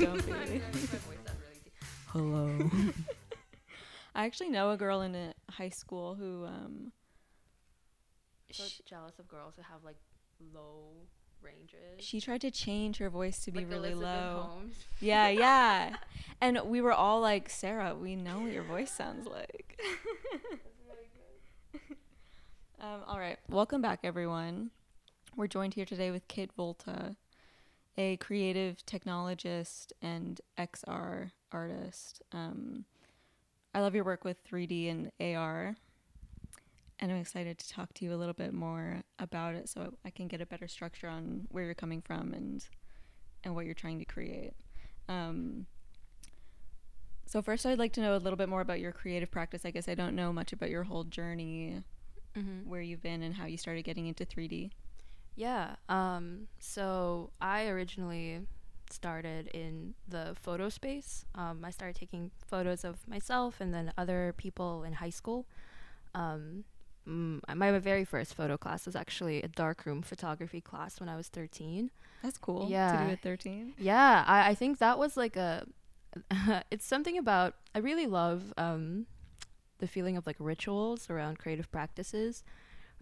Please don't be. Hello. I actually know a girl in a high school who um so sh- jealous of girls who have like low ranges. she tried to change her voice to be like really Elizabeth low. Holmes. Yeah, yeah. and we were all like, Sarah, we know what your voice sounds like. um, all right. Welcome back, everyone. We're joined here today with Kit Volta, a creative technologist and XR artist. Um, I love your work with 3D and AR. And I'm excited to talk to you a little bit more about it so I can get a better structure on where you're coming from and and what you're trying to create. Um, so first, I'd like to know a little bit more about your creative practice. I guess I don't know much about your whole journey, Mm-hmm. where you've been, and how you started getting into 3D. Yeah. Um, so I originally started in the photo space. Um, I started taking photos of myself and then other people in high school. Um, my very first photo class was actually a darkroom photography class when I was 13. That's cool. Yeah. To do at 13. Yeah, I, I think that was like a. it's something about. I really love um, the feeling of like rituals around creative practices.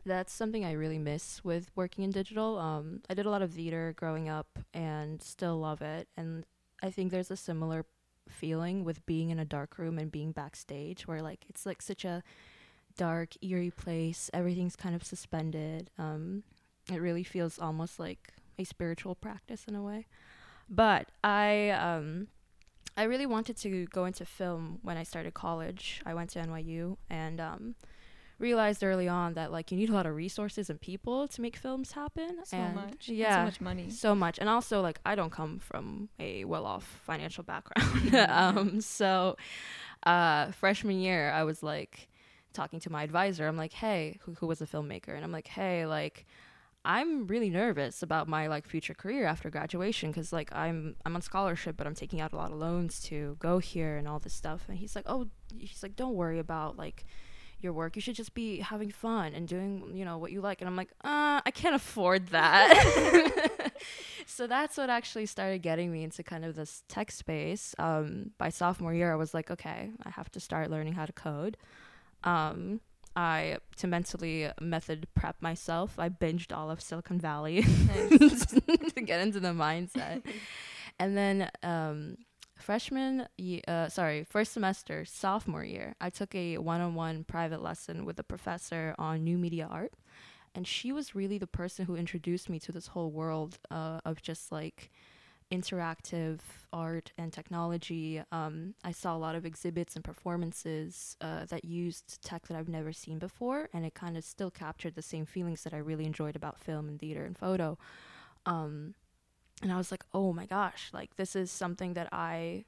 That's something I really miss with working in digital. Um, I did a lot of theater growing up and still love it. And I think there's a similar feeling with being in a dark room and being backstage where like it's like such a dark, eerie place. Everything's kind of suspended. Um, it really feels almost like a spiritual practice in a way. But I um I really wanted to go into film when I started college. I went to NYU and um realized early on that like you need a lot of resources and people to make films happen. So and much. and Yeah. So much money. So much. And also like I don't come from a well-off financial background. um so uh freshman year I was like talking to my advisor. I'm like, "Hey, who, who was a filmmaker?" And I'm like, "Hey, like I'm really nervous about my like future career after graduation cuz like I'm I'm on scholarship but I'm taking out a lot of loans to go here and all this stuff." And he's like, "Oh, he's like don't worry about like your work. You should just be having fun and doing, you know, what you like." And I'm like, "Uh, I can't afford that." so that's what actually started getting me into kind of this tech space. Um, by sophomore year, I was like, "Okay, I have to start learning how to code." Um, I to mentally method prep myself. I binged all of Silicon Valley to get into the mindset, and then um, freshman, ye- uh, sorry, first semester, sophomore year, I took a one-on-one private lesson with a professor on new media art, and she was really the person who introduced me to this whole world uh, of just like interactive art and technology. Um, I saw a lot of exhibits and performances uh, that used tech that I've never seen before, and it kind of still captured the same feelings that I really enjoyed about film and theater and photo. Um, and I was like, oh my gosh, like this is something that I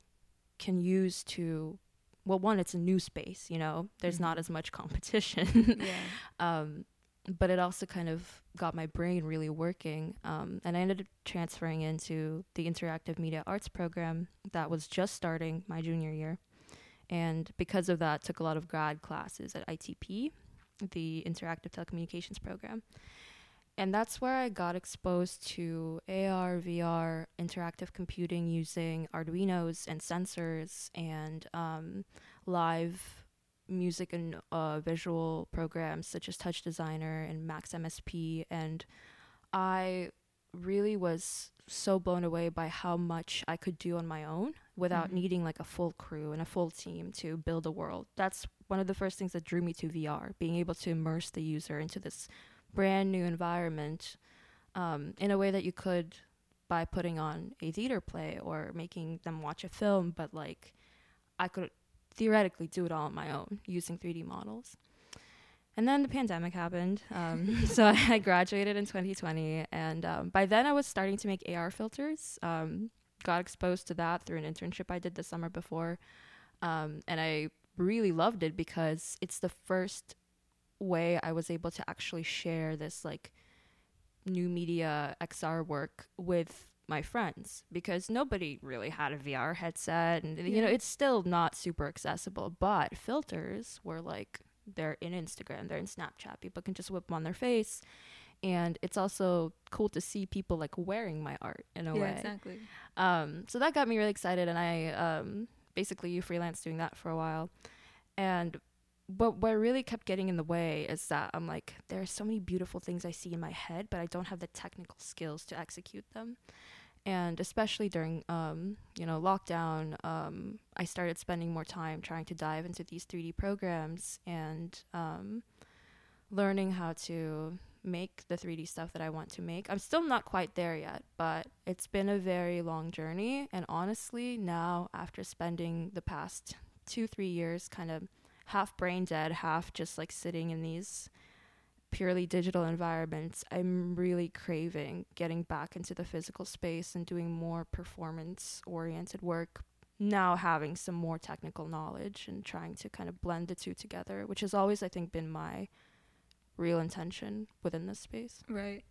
can use to. Well, one, it's a new space, you know. There's not Mhm. as much competition. yeah. um, but it also kind of got my brain really working. Um, and I ended up transferring into the interactive media arts program that was just starting my junior year. And because of that, took a lot of grad classes at ITP, the interactive telecommunications program. And that's where I got exposed to AR, VR, interactive computing using Arduinos and sensors and um, live music and uh, visual programs such as Touch Designer and Max MSP. And I really was so blown away by how much I could do on my own without Mhm. needing like a full crew and a full team to build a world. That's one of the first things that drew me to VR, being able to immerse the user into this brand new environment um, in a way that you could by putting on a theater play or making them watch a film, but like I could theoretically do it all on my own using 3D models. And then the pandemic happened. Um, so I graduated in 2020. And um, by then I was starting to make AR filters. Um, got exposed to that through an internship I did the summer before. Um, and I really loved it because it's the first way I was able to actually share this like new media XR work with my friends because nobody really had a VR headset and you know it's still not super accessible but filters were like they're in Instagram they're in Snapchat people can just whip them on their face and it's also cool to see people like wearing my art in a yeah, way. exactly. Um, so that got me really excited, and I um, basically you freelance doing that for a while. And but what really kept getting in the way is that I'm like, there are so many beautiful things I see in my head, but I don't have the technical skills to execute them. And especially during, um, you know, lockdown, um, I started spending more time trying to dive into these 3D programs and um, learning how to make the 3D stuff that I want to make. I'm still not quite there yet, but it's been a very long journey. And honestly, now after spending the past two, three years kind of half brain dead, half just like sitting in these purely digital environments, I'm really craving getting back into the physical space and doing more performance oriented work. Now having some more technical knowledge and trying to kind of blend the two together, which has always, I think, been my real intention within this space. Right.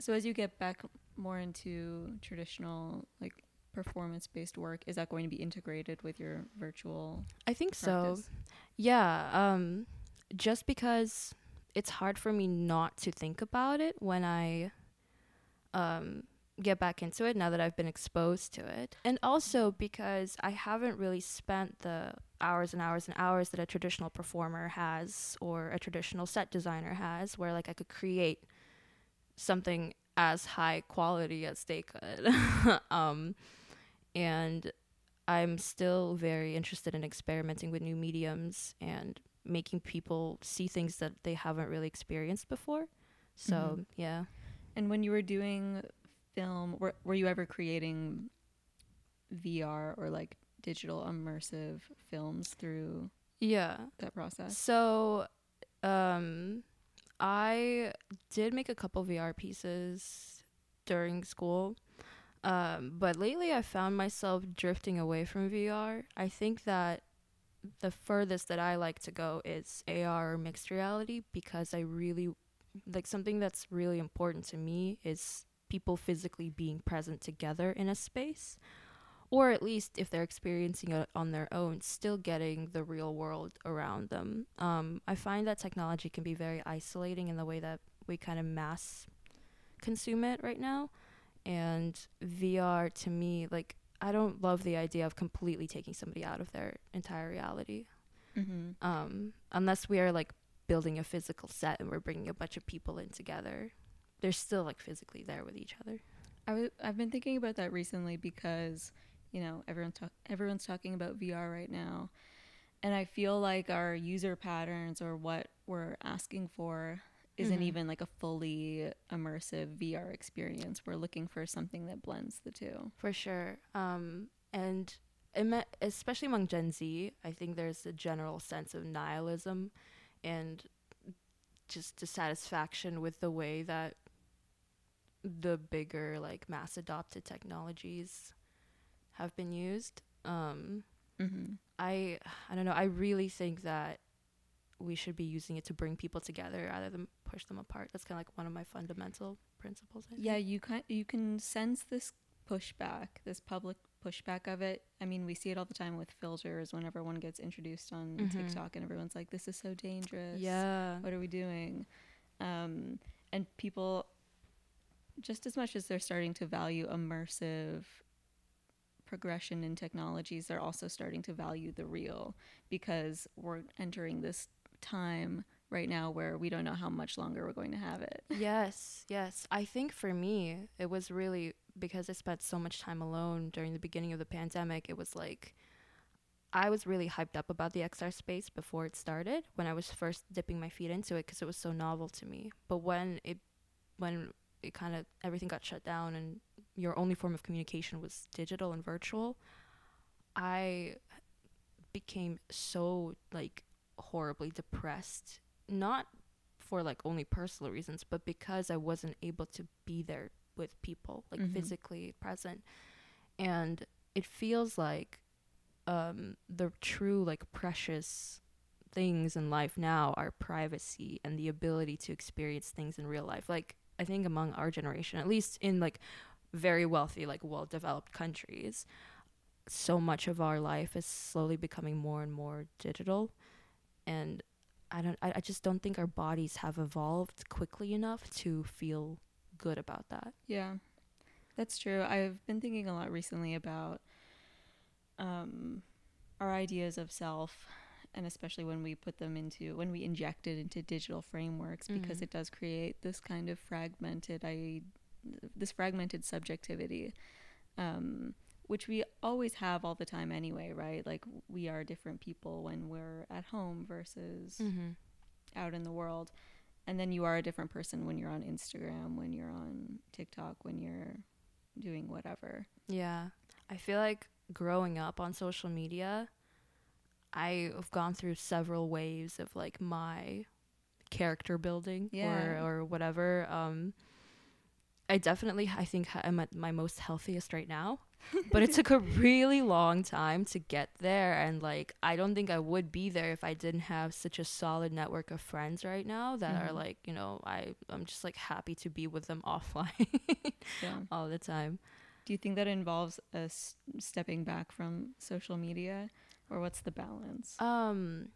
So as you get back more into traditional like performance based work, is that going to be integrated with your virtual I think practice? so. Yeah, um just because it's hard for me not to think about it when I um get back into it now that I've been exposed to it. And also because I haven't really spent the hours and hours and hours that a traditional performer has or a traditional set designer has where like I could create something as high quality as they could. um and I'm still very interested in experimenting with new mediums and making people see things that they haven't really experienced before. So, Mhm. yeah. And when you were doing film, were were you ever creating VR or like digital immersive films through Yeah. that process? So, um, I did make a couple VR pieces during school. Um, but lately I found myself drifting away from VR. I think that the furthest that I like to go is AR or mixed reality because I really like something that's really important to me is people physically being present together in a space or at least if they're experiencing it on their own, still getting the real world around them. Um, I find that technology can be very isolating in the way that we kind of mass consume it right now. And VR to me, like, I don't love the idea of completely taking somebody out of their entire reality. Mm-hmm. Um, unless we are like building a physical set and we're bringing a bunch of people in together, they're still like physically there with each other. I w- I've been thinking about that recently because, you know, everyone's talk- everyone's talking about VR right now, and I feel like our user patterns or what we're asking for isn't Mhm. even like a fully immersive VR experience. We're looking for something that blends the two. For sure. Um, and ima- especially among Gen Z, I think there's a general sense of nihilism and just dissatisfaction with the way that the bigger, like mass adopted technologies have been used. Um, Mm-hmm. I I don't know. I really think that we should be using it to bring people together rather than push them apart. That's kind of like one of my fundamental principles. I think. Yeah, you can you can sense this pushback, this public pushback of it. I mean, we see it all the time with filters whenever one gets introduced on Mhm. TikTok, and everyone's like, "This is so dangerous. Yeah. what are we doing?" Um, and people, just as much as they're starting to value immersive progression in technologies, they're also starting to value the real because we're entering this time right now where we don't know how much longer we're going to have it. Yes, yes. I think for me, it was really because I spent so much time alone during the beginning of the pandemic. It was like I was really hyped up about the XR space before it started when I was first dipping my feet into it because it was so novel to me. But when it when it kind of everything got shut down and your only form of communication was digital and virtual, I became so like horribly depressed. Not for like only personal reasons, but because I wasn't able to be there with people, like Mhm. physically present. And it feels like um the true like precious things in life now are privacy and the ability to experience things in real life. Like I think among our generation, at least in like very wealthy, like well developed countries, so much of our life is slowly becoming more and more digital. And I don't I, I just don't think our bodies have evolved quickly enough to feel good about that. Yeah, that's true. I've been thinking a lot recently about um, our ideas of self, and especially when we put them into when we inject it into digital frameworks, because Mhm. it does create this kind of fragmented I this fragmented subjectivity. Um, which we always have all the time anyway, right? Like we are different people when we're at home versus Mm-hmm. out in the world. And then you are a different person when you're on Instagram, when you're on TikTok, when you're doing whatever. Yeah. I feel like growing up on social media, I've gone through several waves of like my character building Yeah. or or whatever. Um I definitely I think I'm at my most healthiest right now. but it took a really long time to get there and like I don't think I would be there if I didn't have such a solid network of friends right now that are Mhm. like, you know, I I'm just like happy to be with them offline Yeah. all the time. Do you think that involves us stepping back from social media, or what's the balance? Um,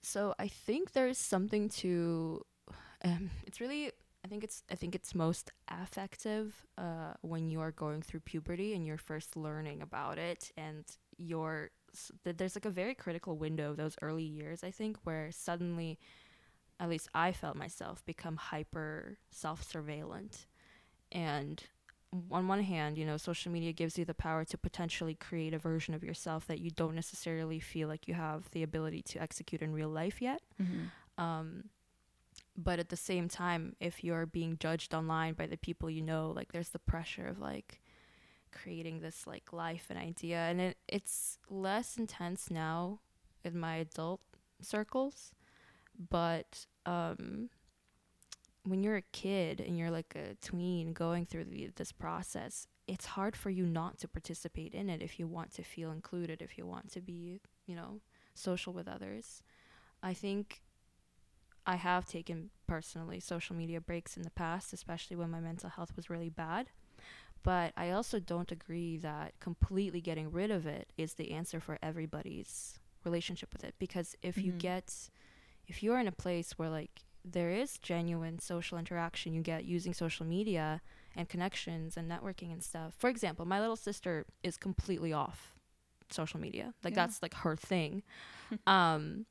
so I think there's something to, um, it's really, I think it's, I think it's most affective, uh, when you are going through puberty and you're first learning about it and you're, th- there's like a very critical window of those early years, I think, where suddenly, at least I felt myself become hyper self-surveillant and on one hand, you know, social media gives you the power to potentially create a version of yourself that you don't necessarily feel like you have the ability to execute in real life yet. Mm-hmm. Um, but at the same time, if you're being judged online by the people you know, like there's the pressure of like creating this like life and idea, and it, it's less intense now in my adult circles, but um, when you're a kid and you're like a tween going through the, this process, it's hard for you not to participate in it if you want to feel included, if you want to be, you know, social with others. I think I have taken personally social media breaks in the past, especially when my mental health was really bad. But I also don't agree that completely getting rid of it is the answer for everybody's relationship with it. Because if you Mhm. get, if you're in a place where like there is genuine social interaction you get using social media and connections and networking and stuff. For example, my little sister is completely off social media. Like Yeah. that's like her thing. um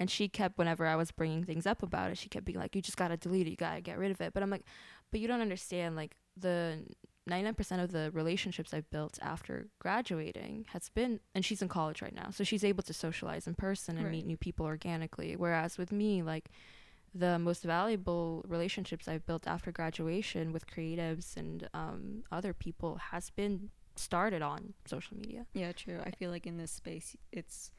and she kept whenever I was bringing things up about it, she kept being like you just got to delete it, you got to get rid of it. But I'm like but you don't understand like the 99% of the relationships I've built after graduating has been and she's in college right now. So she's able to socialize in person and Right. meet new people organically whereas with me like the most valuable relationships I've built after graduation with creatives and um, other people has been started on social media. Yeah, true. I feel like in this space, it's.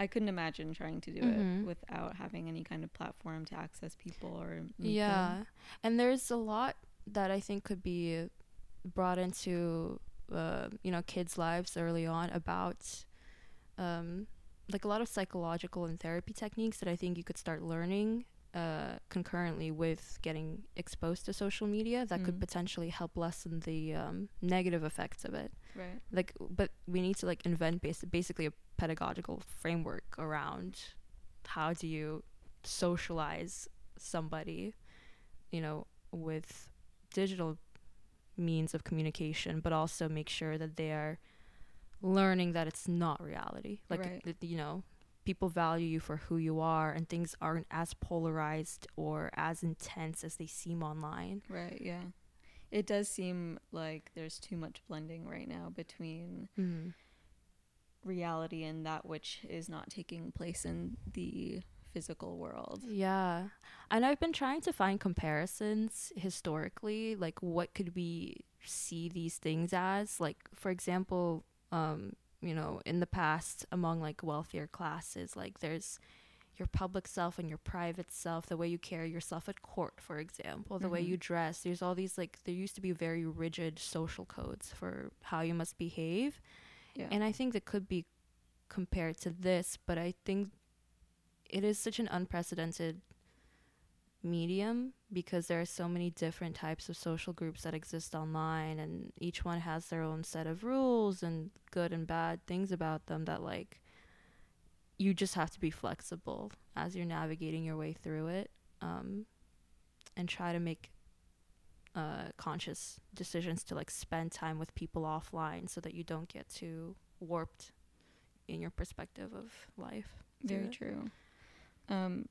I couldn't imagine trying to do Mhm. it without having any kind of platform to access people or yeah. them. And there's a lot that I think could be brought into, uh, you know, kids' lives early on about, um, like a lot of psychological and therapy techniques that I think you could start learning uh, concurrently with getting exposed to social media that could Mhm. potentially help lessen the um, negative effects of it. Right. like but we need to like invent bas- basically a pedagogical framework around how do you socialize somebody you know with digital means of communication but also make sure that they are learning that it's not reality like Right. you know people value you for who you are and things aren't as polarized or as intense as they seem online Right. Yeah. It does seem like there's too much blending right now between mm. reality and that which is not taking place in the physical world. Yeah. And I've been trying to find comparisons historically, like what could we see these things as? Like for example, um, you know, in the past among like wealthier classes, like there's your public self and your private self, the way you carry yourself at court, for example, the way Mhm. you dress. There's all these like there used to be very rigid social codes for how you must behave. Yeah. And I think that could be compared to this, but I think it is such an unprecedented medium because there are so many different types of social groups that exist online and each one has their own set of rules and good and bad things about them that like you just have to be flexible as you're navigating your way through it um, and try to make uh, conscious decisions to like spend time with people offline so that you don't get too warped in your perspective of life. Very Yeah. true. Um,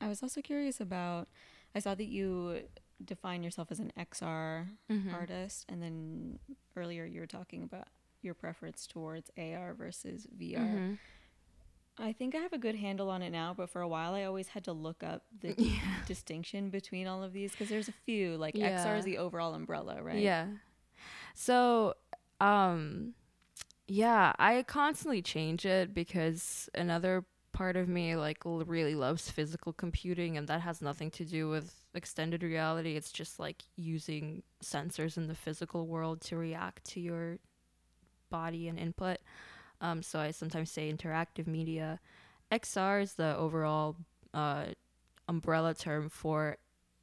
I was also curious about. I saw that you define yourself as an XR Mhm. artist, and then earlier you were talking about your preference towards AR versus VR. Mhm. I think I have a good handle on it now, but for a while I always had to look up the Yeah. distinction between all of these because there's a few. Like XR is the overall umbrella, right? Yeah. So, um, yeah, I constantly change it because another part of me like l- really loves physical computing, and that has nothing to do with extended reality. It's just like using sensors in the physical world to react to your body and input. Um, so I sometimes say interactive media. XR is the overall uh, umbrella term for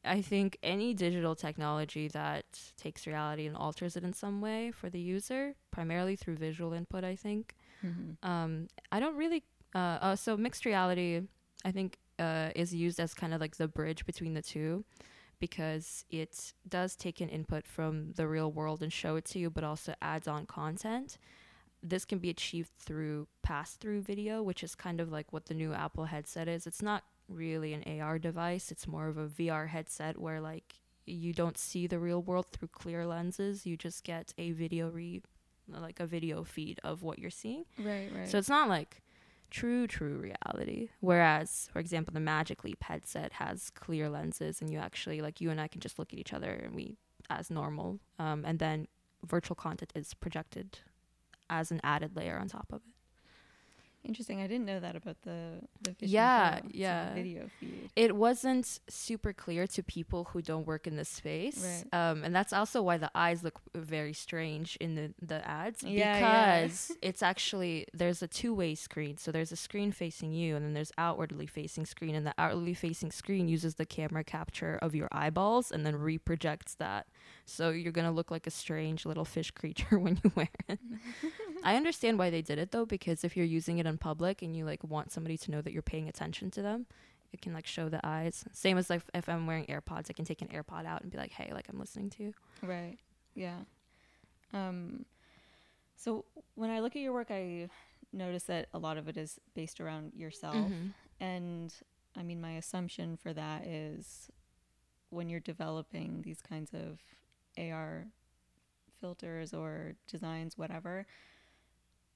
I think any digital technology that takes reality and alters it in some way for the user, primarily through visual input, I think. Mhm. Um, I don't really. Uh, uh, so mixed reality, I think, uh, is used as kind of like the bridge between the two, because it does take an input from the real world and show it to you, but also adds on content. This can be achieved through pass-through video, which is kind of like what the new Apple headset is. It's not really an AR device; it's more of a VR headset where like you don't see the real world through clear lenses. You just get a video re like a video feed of what you're seeing. Right, right. So it's not like true, true reality. Whereas, for example, the Magic Leap headset has clear lenses, and you actually like you and I can just look at each other and we as normal. Um, and then virtual content is projected as an added layer on top of it. Interesting. I didn't know that about the the Yeah, Pro. It's a yeah. video feed. It wasn't super clear to people who don't work in this space, Right. um, and that's also why the eyes look very strange in the the ads Yeah, yeah. because it's actually there's a two way screen. So there's a screen facing you, and then there's outwardly facing screen, and the outwardly facing screen uses the camera capture of your eyeballs and then reprojects that. So you're gonna look like a strange little fish creature when you wear it. I understand why they did it though, because if you're using it in public and you like want somebody to know that you're paying attention to them, it can like show the eyes. Same as like if I'm wearing AirPods, I can take an AirPod out and be like, "Hey, like I'm listening to you." Right. Yeah. Um so when I look at your work I notice that a lot of it is based around yourself Mhm. and I mean my assumption for that is when you're developing these kinds of AR filters or designs whatever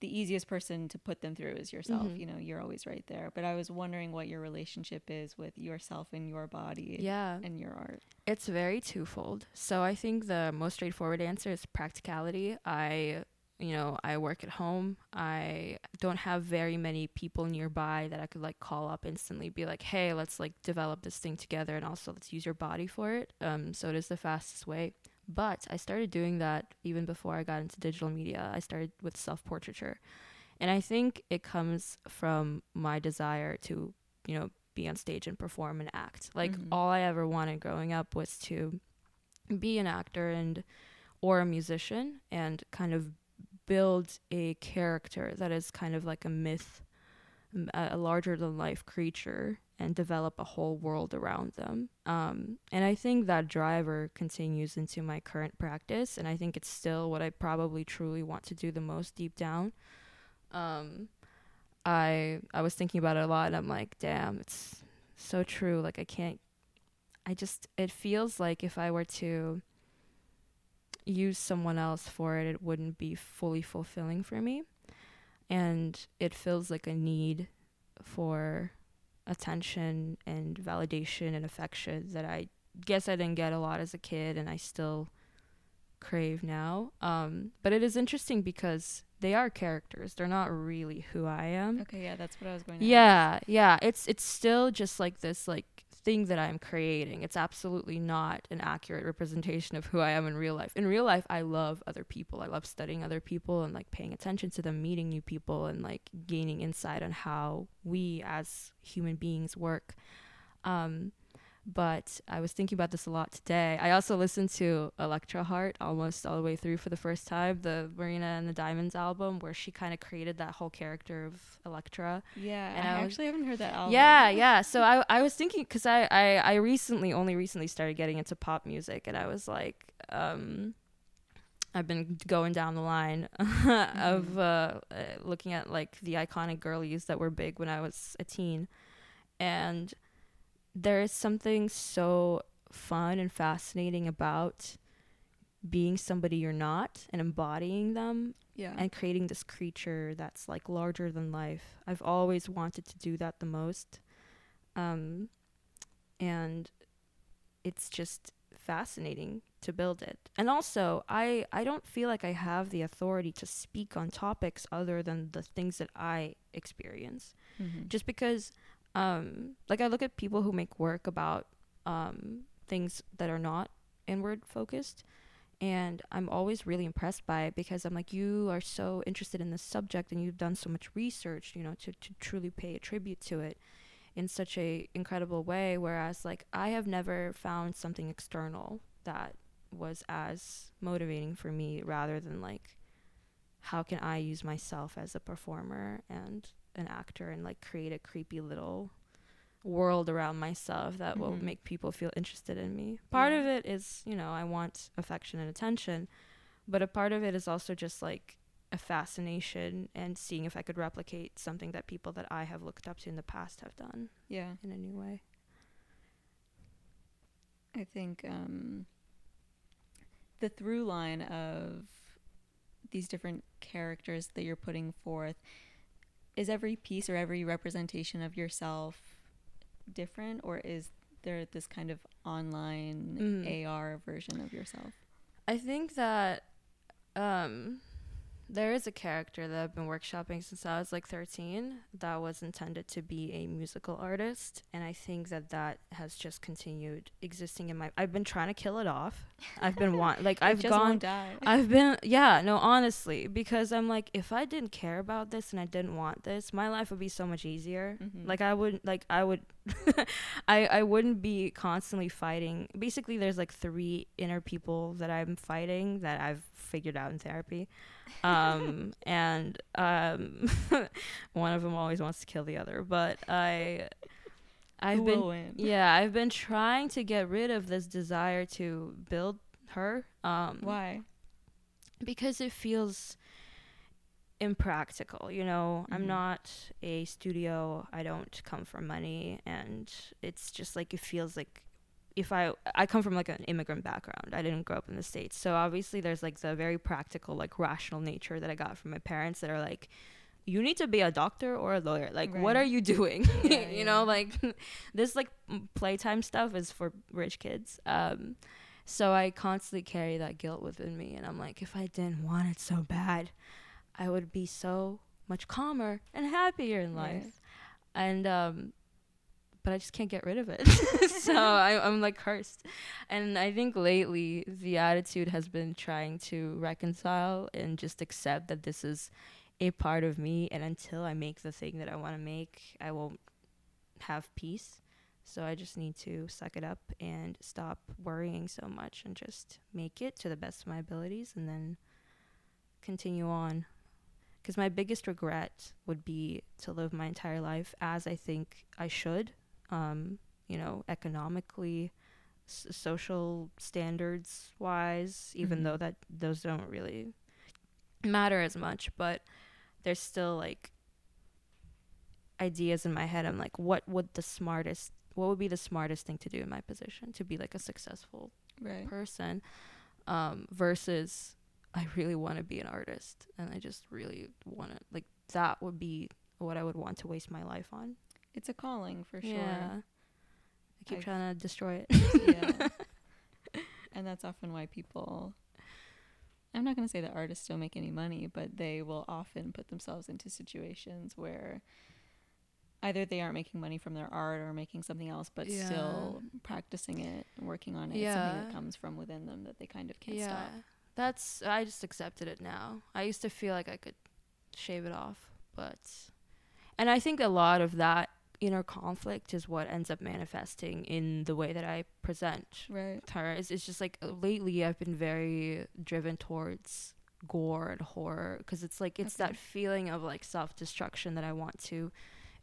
the easiest person to put them through is yourself. Mhm. You know, you're always right there. But I was wondering what your relationship is with yourself and your body Yeah, and your art. it's very twofold. So I think the most straightforward answer is practicality. I you know, I work at home. I don't have very many people nearby that I could like call up instantly, be like, "Hey, let's like develop this thing together, and also let's use your body for it." Um, so it is the fastest way. But I started doing that even before I got into digital media. I started with self portraiture, and I think it comes from my desire to, you know, be on stage and perform and act. Like Mhm. all I ever wanted growing up was to be an actor and or a musician and kind of build a character that is kind of like a myth a larger than life creature and develop a whole world around them um, and i think that driver continues into my current practice and i think it's still what i probably truly want to do the most deep down um, i i was thinking about it a lot and i'm like damn it's so true like i can't i just it feels like if i were to use someone else for it, it wouldn't be fully fulfilling for me. And it feels like a need for attention and validation and affection that I guess I didn't get a lot as a kid and I still crave now. Um, but it is interesting because they are characters. They're not really who I am. Okay, yeah, that's what I was going to Yeah, yeah. It's it's still just like this like thing that I'm creating. It's absolutely not an accurate representation of who I am in real life. In real life, I love other people. I love studying other people and like paying attention to them, meeting new people and like gaining insight on how we as human beings work. Um but I was thinking about this a lot today. I also listened to Electra Heart almost all the way through for the first time, the Marina and the Diamonds album, where she kind of created that whole character of Electra. Yeah, And I, I was- actually haven't heard that album. Yeah, yeah. So I, I was thinking because I, I, I recently, only recently started getting into pop music, and I was like, um, I've been going down the line of uh, uh, looking at like the iconic girlies that were big when I was a teen, and there is something so fun and fascinating about being somebody you're not and embodying them yeah, and creating this creature that's like larger than life. I've always wanted to do that the most. Um, and it's just fascinating to build it. And also, I I don't feel like I have the authority to speak on topics other than the things that I experience. Mhm. Just because um like I look at people who make work about um things that are not inward focused and I'm always really impressed by it because I'm like you are so interested in this subject and you've done so much research, you know, to to truly pay a tribute to it in such a incredible way. Whereas like I have never found something external that was as motivating for me rather than like how can I use myself as a performer and an actor and like create a creepy little world around myself that will Mhm. make people feel interested in me. Part Yeah. of it is, you know, I want affection and attention, but a part of it is also just like a fascination and seeing if I could replicate something that people that I have looked up to in the past have done yeah. in a new way. I think um, the through line of these different characters that you're putting forth is every piece or every representation of yourself different, or is there this kind of online Mhm. AR version of yourself? I think that um, there is a character that I've been workshopping since I was like 13 that was intended to be a musical artist. And I think that that has just continued existing in my. I've been trying to kill it off. I've been want like I've just gone. I've been yeah no honestly because I'm like if I didn't care about this and I didn't want this my life would be so much easier Mhm. like I would like I would I I wouldn't be constantly fighting basically there's like three inner people that I'm fighting that I've figured out in therapy um and um one of them always wants to kill the other but I I've Who been win? yeah I've been trying to get rid of this desire to build her um Why? because it feels impractical you know? I'm Mhm. not a studio. I don't come from money. And it's just like it feels like if i i come from like an immigrant background. I didn't grow up in the states. So obviously there's like the very practical like rational nature that i got from my parents that are like you need to be a doctor or a lawyer. Like what are you doing? Yeah, you know? like this like playtime stuff is for rich kids. Um so I constantly carry that guilt within me. And I'm like, if I didn't want it so bad, I would be so much calmer and happier in Right. life. And, um, but I just can't get rid of it. so I, I'm like cursed. And I think lately the attitude has been trying to reconcile and just accept that this is a part of me. And until I make the thing that I want to make, I won't have peace. So I just need to suck it up and stop worrying so much and just make it to the best of my abilities and then continue on. Because my biggest regret would be to live my entire life as I think I should, um, you know, economically, s- social standards wise, even Mhm. though that those don't really matter as much. But there's still like ideas in my head. I'm like, what would the smartest, what would be the smartest thing to do in my position to be like a successful Right. person, um, versus I really want to be an artist and I just really want to like that would be what I would want to waste my life on. It's a calling for sure. Yeah. I keep I've- trying to destroy it. yeah. and that's often why people I'm not going to say that artists don't make any money, but they will often put themselves into situations where either they aren't making money from their art or making something else, but Yeah. still practicing it working on it. It's something that comes from within them that they kind of can't stop. That's I just accepted it now. I used to feel like I could shave it off, but and I think a lot of that inner conflict is what ends up manifesting in the way that I present Right. her. It's, it's just like uh, lately I've been very driven towards gore and horror because it's like it's Okay. that feeling of like self destruction that I want to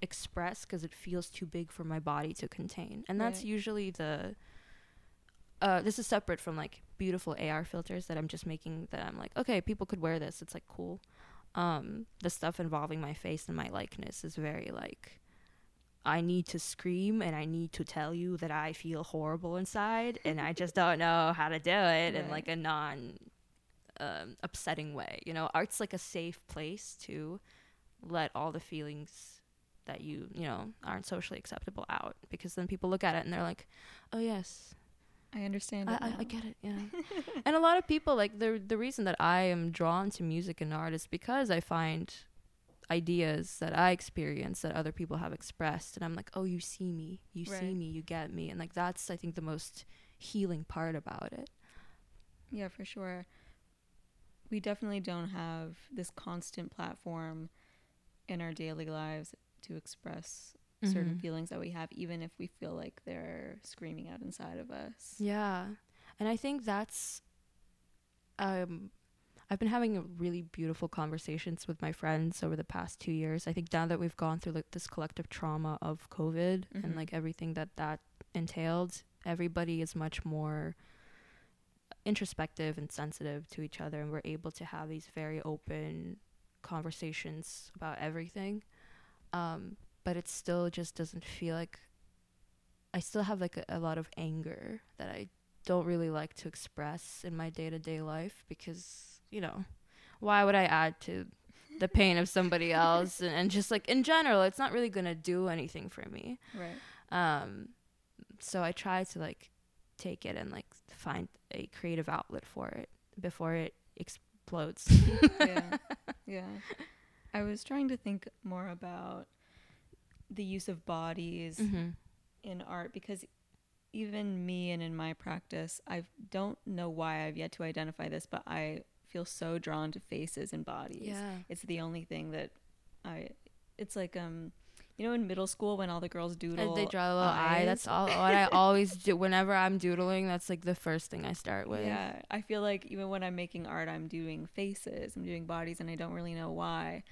express because it feels too big for my body to contain, and that's Right. usually the. Uh, this is separate from like beautiful AR filters that I'm just making. That I'm like, okay, people could wear this. It's like cool. Um, the stuff involving my face and my likeness is very like I need to scream and I need to tell you that I feel horrible inside and I just don't know how to do it in like a non um, upsetting way. You know, art's like a safe place to let all the feelings that you, you know, aren't socially acceptable out because then people look at it and they're like, oh, yes, I understand. I, I. I get it. Yeah. and a lot of people like the the reason that I am drawn to music and art is because I find ideas that I experience that other people have expressed and I'm like, "Oh, you see me. You see me. You get me." And like that's I think the most healing part about it. Yeah, for sure. We definitely don't have this constant platform in our daily lives to express certain Mhm. feelings that we have, even if we feel like they're screaming out inside of us. Yeah. And I think that's um I've been having really beautiful conversations with my friends over the past 2 years. I think now that we've gone through like this collective trauma of COVID Mhm. and like everything that that entailed, everybody is much more introspective and sensitive to each other and we're able to have these very open conversations about everything. Um but it still just doesn't feel like I still have like a, a lot of anger that I don't really like to express in my day to day life because, you know, why would I add to the pain of somebody else? And, and just like in general, it's not really going to do anything for me. Right. Um, so I try to like take it and like find a creative outlet for it before it explodes. yeah. Yeah. I was trying to think more about the use of bodies mm-hmm. in art because even me and in my practice, I don't know why I've yet to identify this, but I feel so drawn to faces and bodies. Yeah. It's the only thing that I. It's like um, you know, in middle school when all the girls doodle, And they draw a little eye. That's all what I always do. Whenever I'm doodling, that's like the first thing I start with. Yeah, I feel like even when I'm making art, I'm doing faces, I'm doing bodies, and I don't really know why.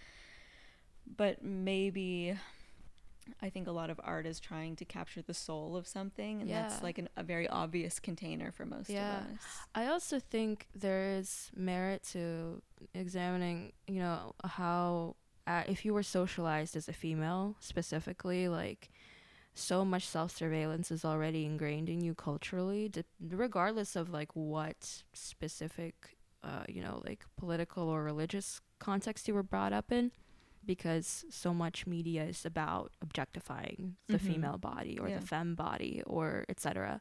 But maybe I think a lot of art is trying to capture the soul of something, and Yeah. that's like an, a very obvious container for most Yeah. of us. I also think there is merit to examining, you know, how uh, if you were socialized as a female specifically, like so much self surveillance is already ingrained in you culturally, d- regardless of like what specific, uh, you know, like political or religious context you were brought up in. Because so much media is about objectifying the Mhm. female body or Yeah. the femme body or etc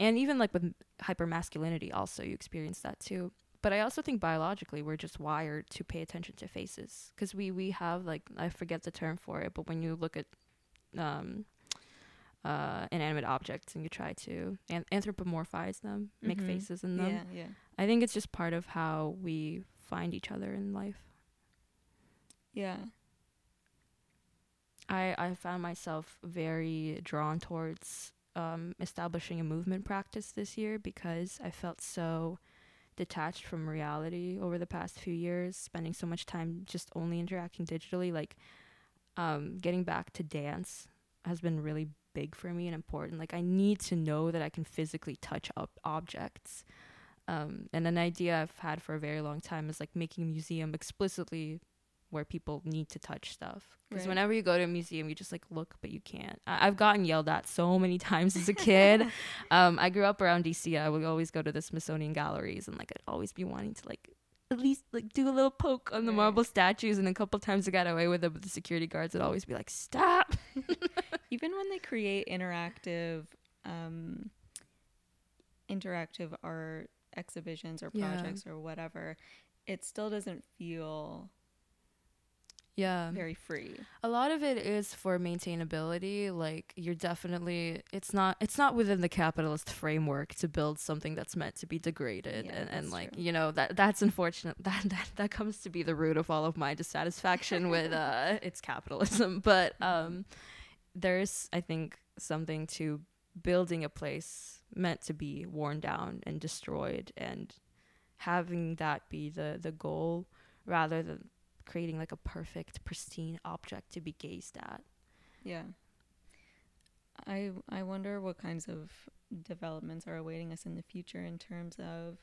and even like with hypermasculinity also you experience that too but i also think biologically we're just wired to pay attention to faces because we we have like i forget the term for it but when you look at um uh inanimate objects and you try to an- anthropomorphize them make Mhm. faces in them Yeah, yeah, i think it's just part of how we find each other in life yeah. I, I found myself very drawn towards um, establishing a movement practice this year because I felt so detached from reality over the past few years, spending so much time just only interacting digitally. Like, um, getting back to dance has been really big for me and important. Like, I need to know that I can physically touch up objects. Um, and an idea I've had for a very long time is like making a museum explicitly where people need to touch stuff. Because Right. whenever you go to a museum, you just like look, but you can't. I- I've gotten yelled at so many times as a kid. um, I grew up around DC. I would always go to the Smithsonian galleries, and like I'd always be wanting to like at least like do a little poke on the Right. marble statues. And a couple times I got away with it, but the security guards would always be like, "Stop!" Even when they create interactive, um, interactive art exhibitions or Yeah. projects or whatever, it still doesn't feel Yeah. very free. a lot of it is for maintainability like you're definitely it's not it's not within the capitalist framework to build something that's meant to be degraded Yeah, and, and like true. you know that that's unfortunate that, that that comes to be the root of all of my dissatisfaction with uh its capitalism but um there's I think something to building a place meant to be worn down and destroyed and having that be the the goal rather than creating like a perfect pristine object to be gazed at Yeah. I I wonder what kinds of developments are awaiting us in the future in terms of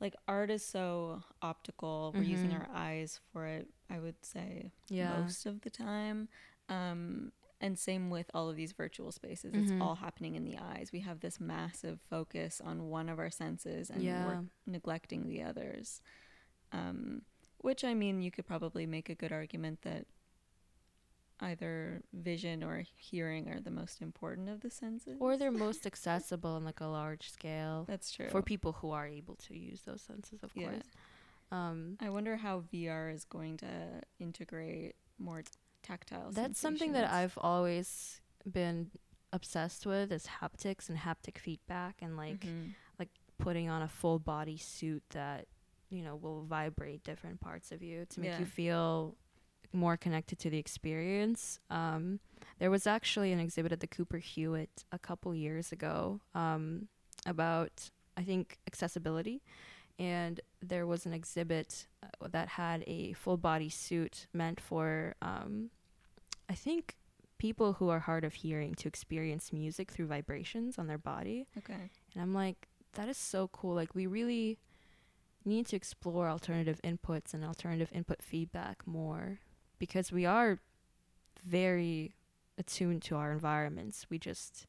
like art is so optical. We're using Mhm. our eyes for it, I would say, yeah most of the time. Um and same with all of these virtual spaces. It's Mhm. all happening in the eyes. We have this massive focus on one of our senses and Yeah. we're neglecting the others. Um, which I mean, you could probably make a good argument that either vision or hearing are the most important of the senses. or they're most accessible on like a large scale That's true. for people who are able to use those senses of Yeah. course um I wonder how VR is going to integrate more tactile. That's something that. I've always been obsessed with is haptics and haptic feedback and like Mhm. putting on a full body suit that you know will vibrate different parts of you to make Yeah. you feel more connected to the experience. Um, there was actually an exhibit at the Cooper Hewitt a couple years ago um, about I think accessibility, and there was an exhibit uh, that had a full body suit meant for um, I think people who are hard of hearing to experience music through vibrations on their body. Okay. And I'm like, that is so cool. Like, we really need to explore alternative inputs and alternative input feedback more because we are very attuned to our environments. We just,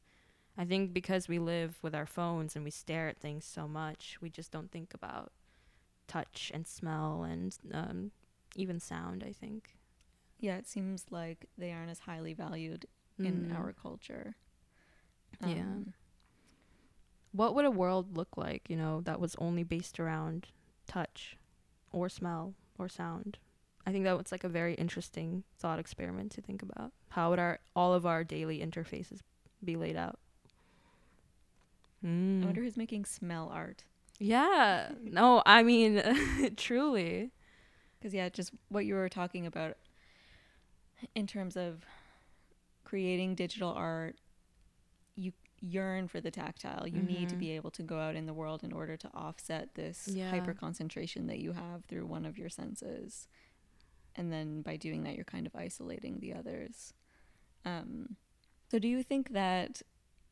I think because we live with our phones and we stare at things so much, we just don't think about touch and smell and um, even sound, I think. Yeah, it seems like they aren't as highly valued in Mm. our culture. Yeah. Um, what would a world look like, you know, that was only based around touch or smell or sound? I think that was like a very interesting thought experiment to think about. How would our all of our daily interfaces be laid out? I Mm. wonder who's making smell art. Yeah. No, I mean truly. Because yeah, just what you were talking about in terms of creating digital art, yearn for the tactile. You need to Mhm. be able to go out in the world in order to offset this Yeah. hyper concentration that you have through one of your senses. And then by doing that, you're kind of isolating the others. Um, so, do you think that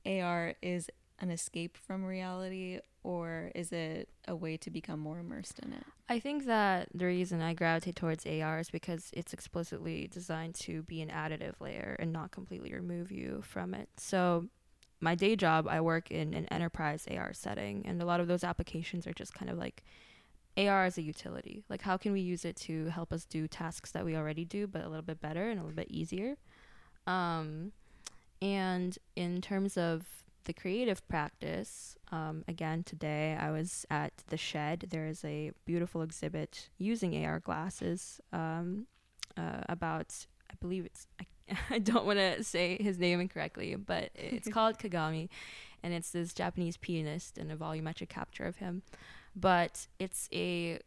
AR is an escape from reality, or is it a way to become more immersed in it? I think that the reason I gravitate towards AR is because it's explicitly designed to be an additive layer and not completely remove you from it. So, my day job, I work in an enterprise AR setting, and a lot of those applications are just kind of like AR as a utility. Like, how can we use it to help us do tasks that we already do, but a little bit better and a little bit easier? Um, and in terms of the creative practice, um, again, today I was at the shed. There is a beautiful exhibit using AR glasses um, uh, about, I believe it's, I, I don't want to say his name incorrectly, but it's called Kagami. And it's this Japanese pianist and a volumetric capture of him. But it's a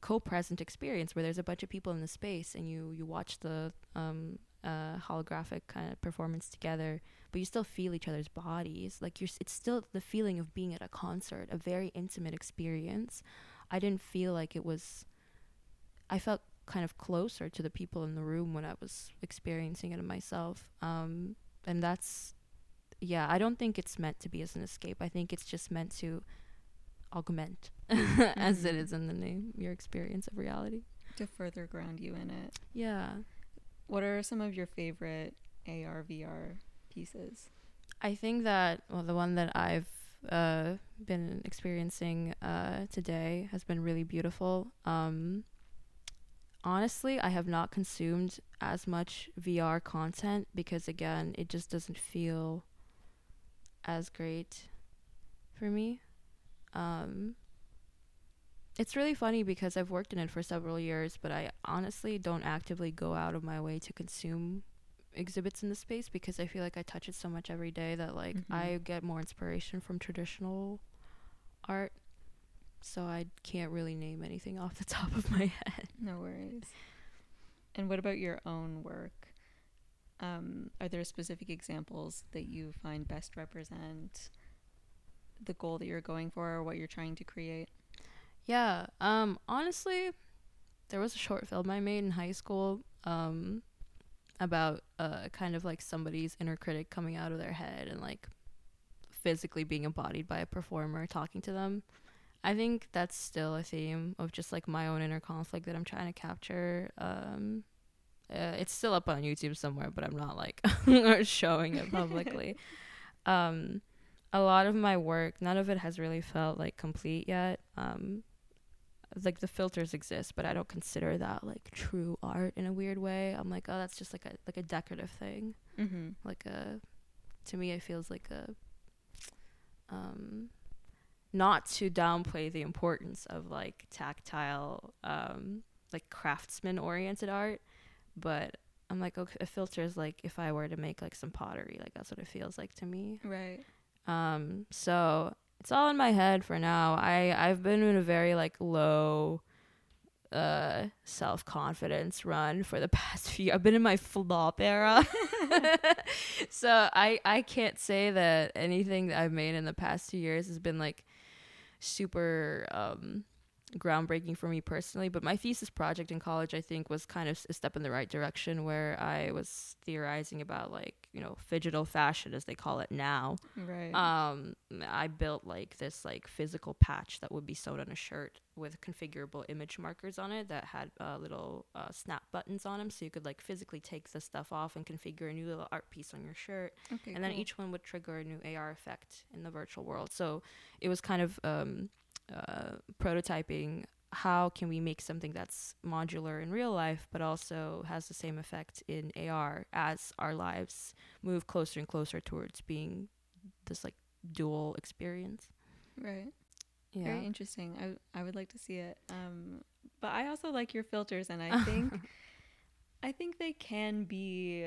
co-present experience where there's a bunch of people in the space and you you watch the um, uh, holographic kind of performance together but you still feel each other's bodies like you're s- it's still the feeling of being at a concert a very intimate experience i didn't feel like it was i felt kind of closer to the people in the room when i was experiencing it myself um, and that's yeah i don't think it's meant to be as an escape i think it's just meant to augment as it Mhm. is in the name your experience of reality To further ground you in it. yeah What are some of your favorite AR VR pieces? I think that well, the one that I've uh, been experiencing uh, today has been really beautiful. Um, honestly, I have not consumed as much VR content because again, it just doesn't feel as great for me. Um, it's really funny because I've worked in it for several years, but I honestly don't actively go out of my way to consume exhibits in the space because I feel like I touch it so much every day that like Mhm. I get more inspiration from traditional art. So I can't really name anything off the top of my head. No worries. And what about your own work? um, are there specific examples that you find best represent the goal that you're going for or what you're trying to create? Yeah. Um, honestly, there was a short film I made in high school um, about uh, kind of like somebody's inner critic coming out of their head and like physically being embodied by a performer talking to them. I think that's still a theme of just like my own inner conflict that I'm trying to capture. Um, uh, it's still up on YouTube somewhere, but I'm not like showing it publicly. um, a lot of my work, none of it has really felt like complete yet. Um, like the filters exist, but I don't consider that like true art in a weird way. I'm like, oh, that's just like a like a decorative thing. Mm-hmm. Like a, to me, it feels like a, um, not to downplay the importance of like tactile, um, like craftsman oriented art, but I'm like, okay, a filter is like if I were to make like some pottery, like that's what it feels like to me. Right. Um, so it's all in my head for now. I I've been in a very like low uh self confidence run for the past few I've been in my flop era. so I I can't say that anything that I've made in the past 2 years has been like super um groundbreaking for me personally, but my thesis project in college, I think, was kind of a step in the right direction where I was theorizing about like, you know, digital fashion as they call it now. Right. Um, I built like this like physical patch that would be sewed on a shirt with configurable image markers on it that had uh, little uh, snap buttons on them, so you could like physically take the stuff off and configure a new little art piece on your shirt okay. and then cool. each one would trigger a new AR effect in the virtual world. So it was kind of um, uh, prototyping how can we make something that's modular in real life but also has the same effect in AR as our lives move closer and closer towards being this like dual experience. Right. Yeah. Very interesting. I I would like to see it. Um, but I also like your filters, and I think I think they can be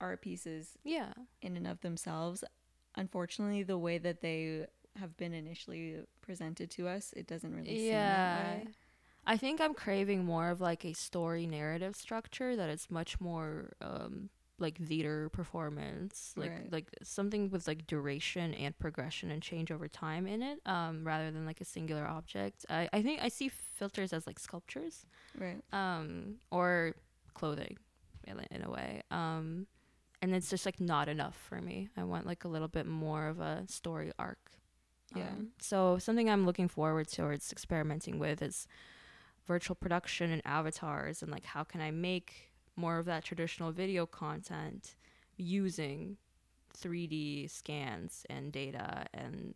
art pieces yeah. in and of themselves. Unfortunately, the way that they have been initially presented to us, it doesn't really way. I think I'm craving more of like a story narrative structure that is much more um like theater performance, like Right. like something with like duration and progression and change over time in it, um, rather than like a singular object. I, I think I see filters as like sculptures, Right. um, or clothing, in, a- in a way. Um, and it's just like not enough for me. I want like a little bit more of a story arc. Yeah. Um, so something I'm looking forward towards experimenting with is virtual production and avatars and like how can I make more of that traditional video content using 3D scans and data and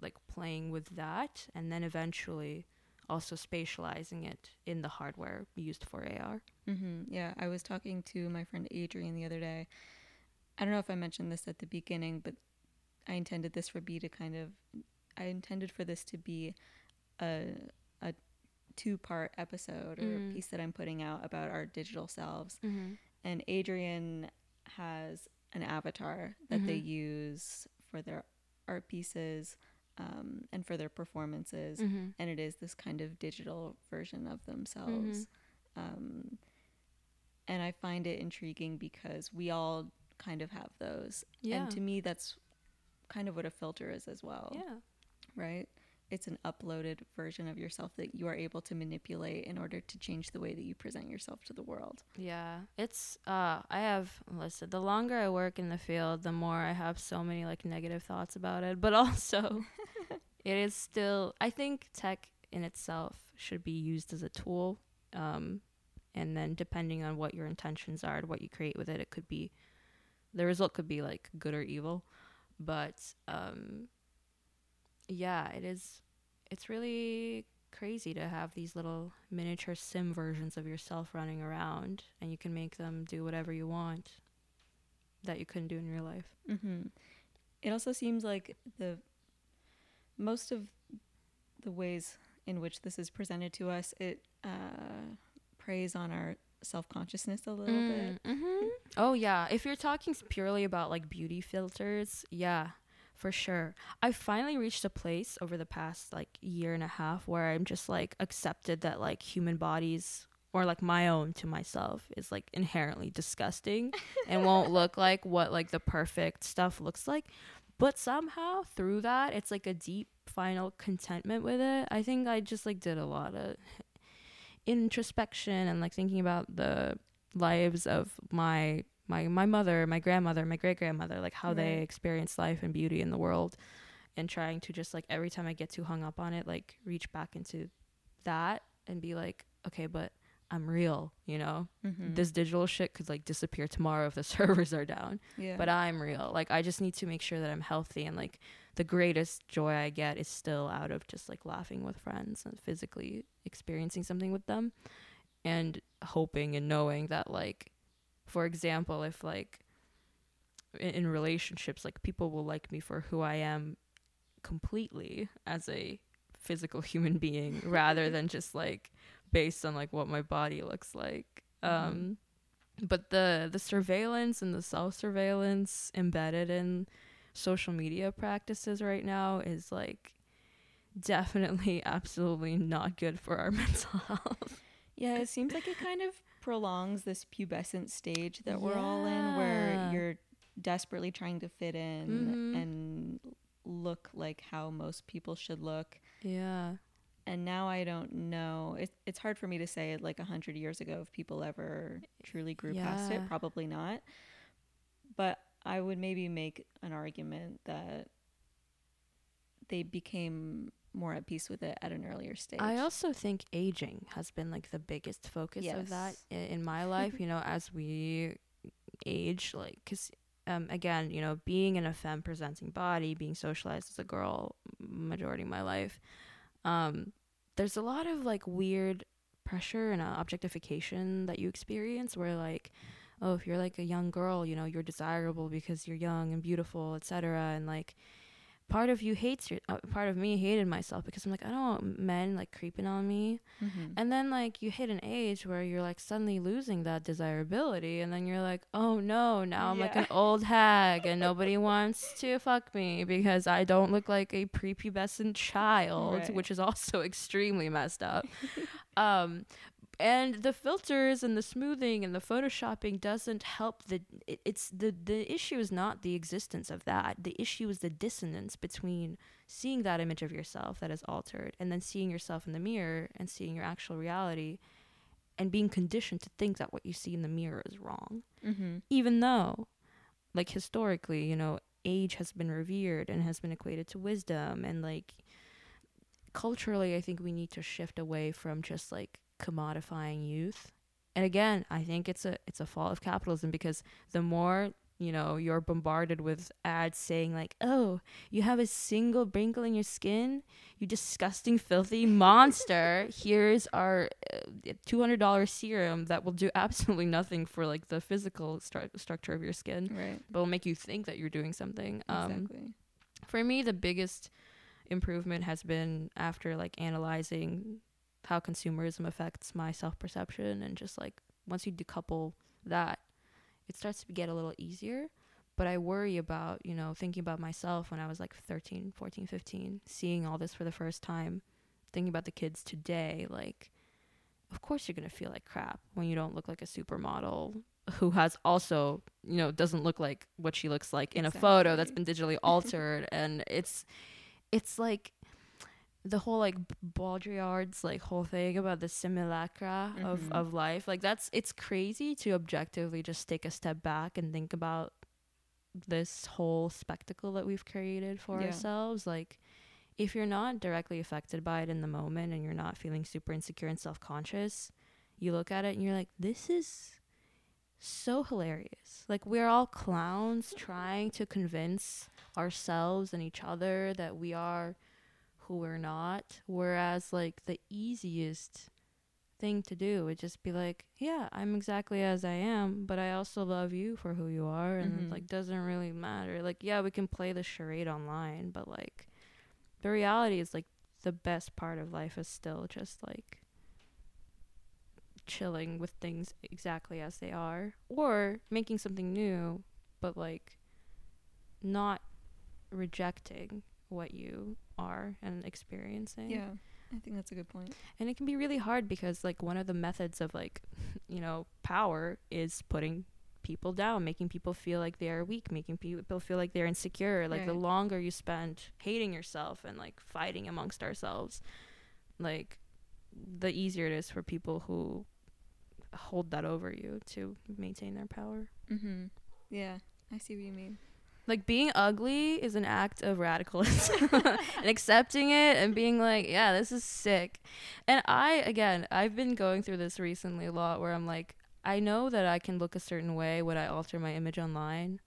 like playing with that and then eventually also spatializing it in the hardware used for AR. hmm Yeah, I was talking to my friend Adrian the other day. I don't know if I mentioned this at the beginning, but I intended this for B to kind of, I intended for this to be a a two part episode or Mm. piece that I'm putting out about our digital selves. Mm-hmm. And Adrian has an avatar that they Mhm. use for their art pieces um, and for their performances Mm-hmm. and it is this kind of digital version of themselves. Um, and I find it intriguing because we all kind of have those. Yeah. And to me, that's kind of what a filter is as well, yeah. right? It's an uploaded version of yourself that you are able to manipulate in order to change the way that you present yourself to the world. Yeah, it's uh I have listen, the longer I work in the field, the more I have so many like negative thoughts about it, but also it is still I think tech in itself should be used as a tool um and then depending on what your intentions are, what you create with it, it could be the result could be like good or evil, but um yeah, it is it's really crazy to have these little miniature sim versions of yourself running around and you can make them do whatever you want that you couldn't do in real life. hmm It also seems like the most of the ways in which this is presented to us, it uh, preys on our self consciousness a little bit. Mm-hmm. Oh yeah, if you're talking purely about like beauty filters, yeah, for sure. I finally reached a place over the past like year and a half where I'm just like accepted that like human bodies or like my own to myself is like inherently disgusting and won't look like what like the perfect stuff looks like but somehow through that it's like a deep final contentment with it i think i just like did a lot of introspection and like thinking about the lives of my my my mother my grandmother my great grandmother like how they Right. experienced life and beauty in the world and trying to just like every time i get too hung up on it like reach back into that and be like okay but i'm real you know Mhm. this digital shit could like disappear tomorrow if the servers are down yeah. but i'm real like i just need to make sure that i'm healthy and like the greatest joy i get is still out of just like laughing with friends and physically experiencing something with them and hoping and knowing that like for example if like in, in relationships like people will like me for who i am completely as a physical human being rather than just like based on like what my body looks like Mhm. um but the the surveillance and the self surveillance embedded in social media practices right now is like definitely absolutely not good for our mental health Yeah, it seems like it kind of prolongs this pubescent stage that we're all in where you're desperately trying to fit in Mhm. and look like how most people should look. yeah And now I don't know. It, it's hard for me to say like a hundred years ago if people ever truly grew past it. Probably not. But I would maybe make an argument that they became more at peace with it at an earlier stage. I also think aging has been like the biggest focus of that in, in my life. you know, as we age, like, because um, again, you know, being in a femme presenting body, being socialized as a girl, majority of my life, um, there's a lot of like weird pressure and uh, objectification that you experience where like oh if you're like a young girl you know you're desirable because you're young and beautiful etc and like part of you hates your uh, part of me hated myself because i'm like i don't want men like creeping on me Mhm. and then like you hit an age where you're like suddenly losing that desirability and then you're like, "Oh no, now I'm like an old hag and nobody wants to fuck me because I don't look like a prepubescent child," Right. which is also extremely messed up. um and the filters and the smoothing and the photoshopping doesn't help the it, it's the the issue is not the existence of that the issue is the dissonance between seeing that image of yourself that is altered and then seeing yourself in the mirror and seeing your actual reality and being conditioned to think that what you see in the mirror is wrong Mhm. even though like historically you know age has been revered and has been equated to wisdom and like culturally i think we need to shift away from just like commodifying youth and again i think it's a it's a fault of capitalism because the more you know you're bombarded with ads saying like oh you have a single wrinkle in your skin you disgusting filthy monster here's our uh, $200 serum that will do absolutely nothing for like the physical stru- structure of your skin Right. but will make you think that you're doing something um Exactly. for me the biggest improvement has been after like analyzing how consumerism affects my self-perception and just like once you decouple that it starts to get a little easier. But i worry about you know thinking about myself when i was like 13 14 15 seeing all this for the first time thinking about the kids today like of course you're going to feel like crap when you don't look like a supermodel who has also you know doesn't look like what she looks like in a photo that's been digitally altered. And it's it's like the whole like Baudrillard's like whole thing about the simulacra of Mhm. of life like that's it's crazy to objectively just take a step back and think about this whole spectacle that we've created for Yeah. ourselves like if you're not directly affected by it in the moment and you're not feeling super insecure and self-conscious you look at it and you're like this is so hilarious like we're all clowns trying to convince ourselves and each other that we are who we're not whereas like the easiest thing to do would just be like yeah i'm exactly as i am but i also love you for who you are and Mhm. like doesn't really matter like yeah we can play the charade online but like the reality is like the best part of life is still just like chilling with things exactly as they are or making something new but like not rejecting what you are and experiencing. Yeah. I think that's a good point. And it can be really hard because like one of the methods of like, you know, power is putting people down, making people feel like they are weak, making people feel like they're insecure. Like the longer you spend hating yourself and like fighting amongst ourselves, like the easier it is for people who hold that over you to maintain their power. Mm-hmm. Yeah. I see what you mean. Like being ugly is an act of radicalism and accepting it and being like, yeah, this is sick. And I, again, I've been going through this recently a lot where I'm like, I know that I can look a certain way when I alter my image online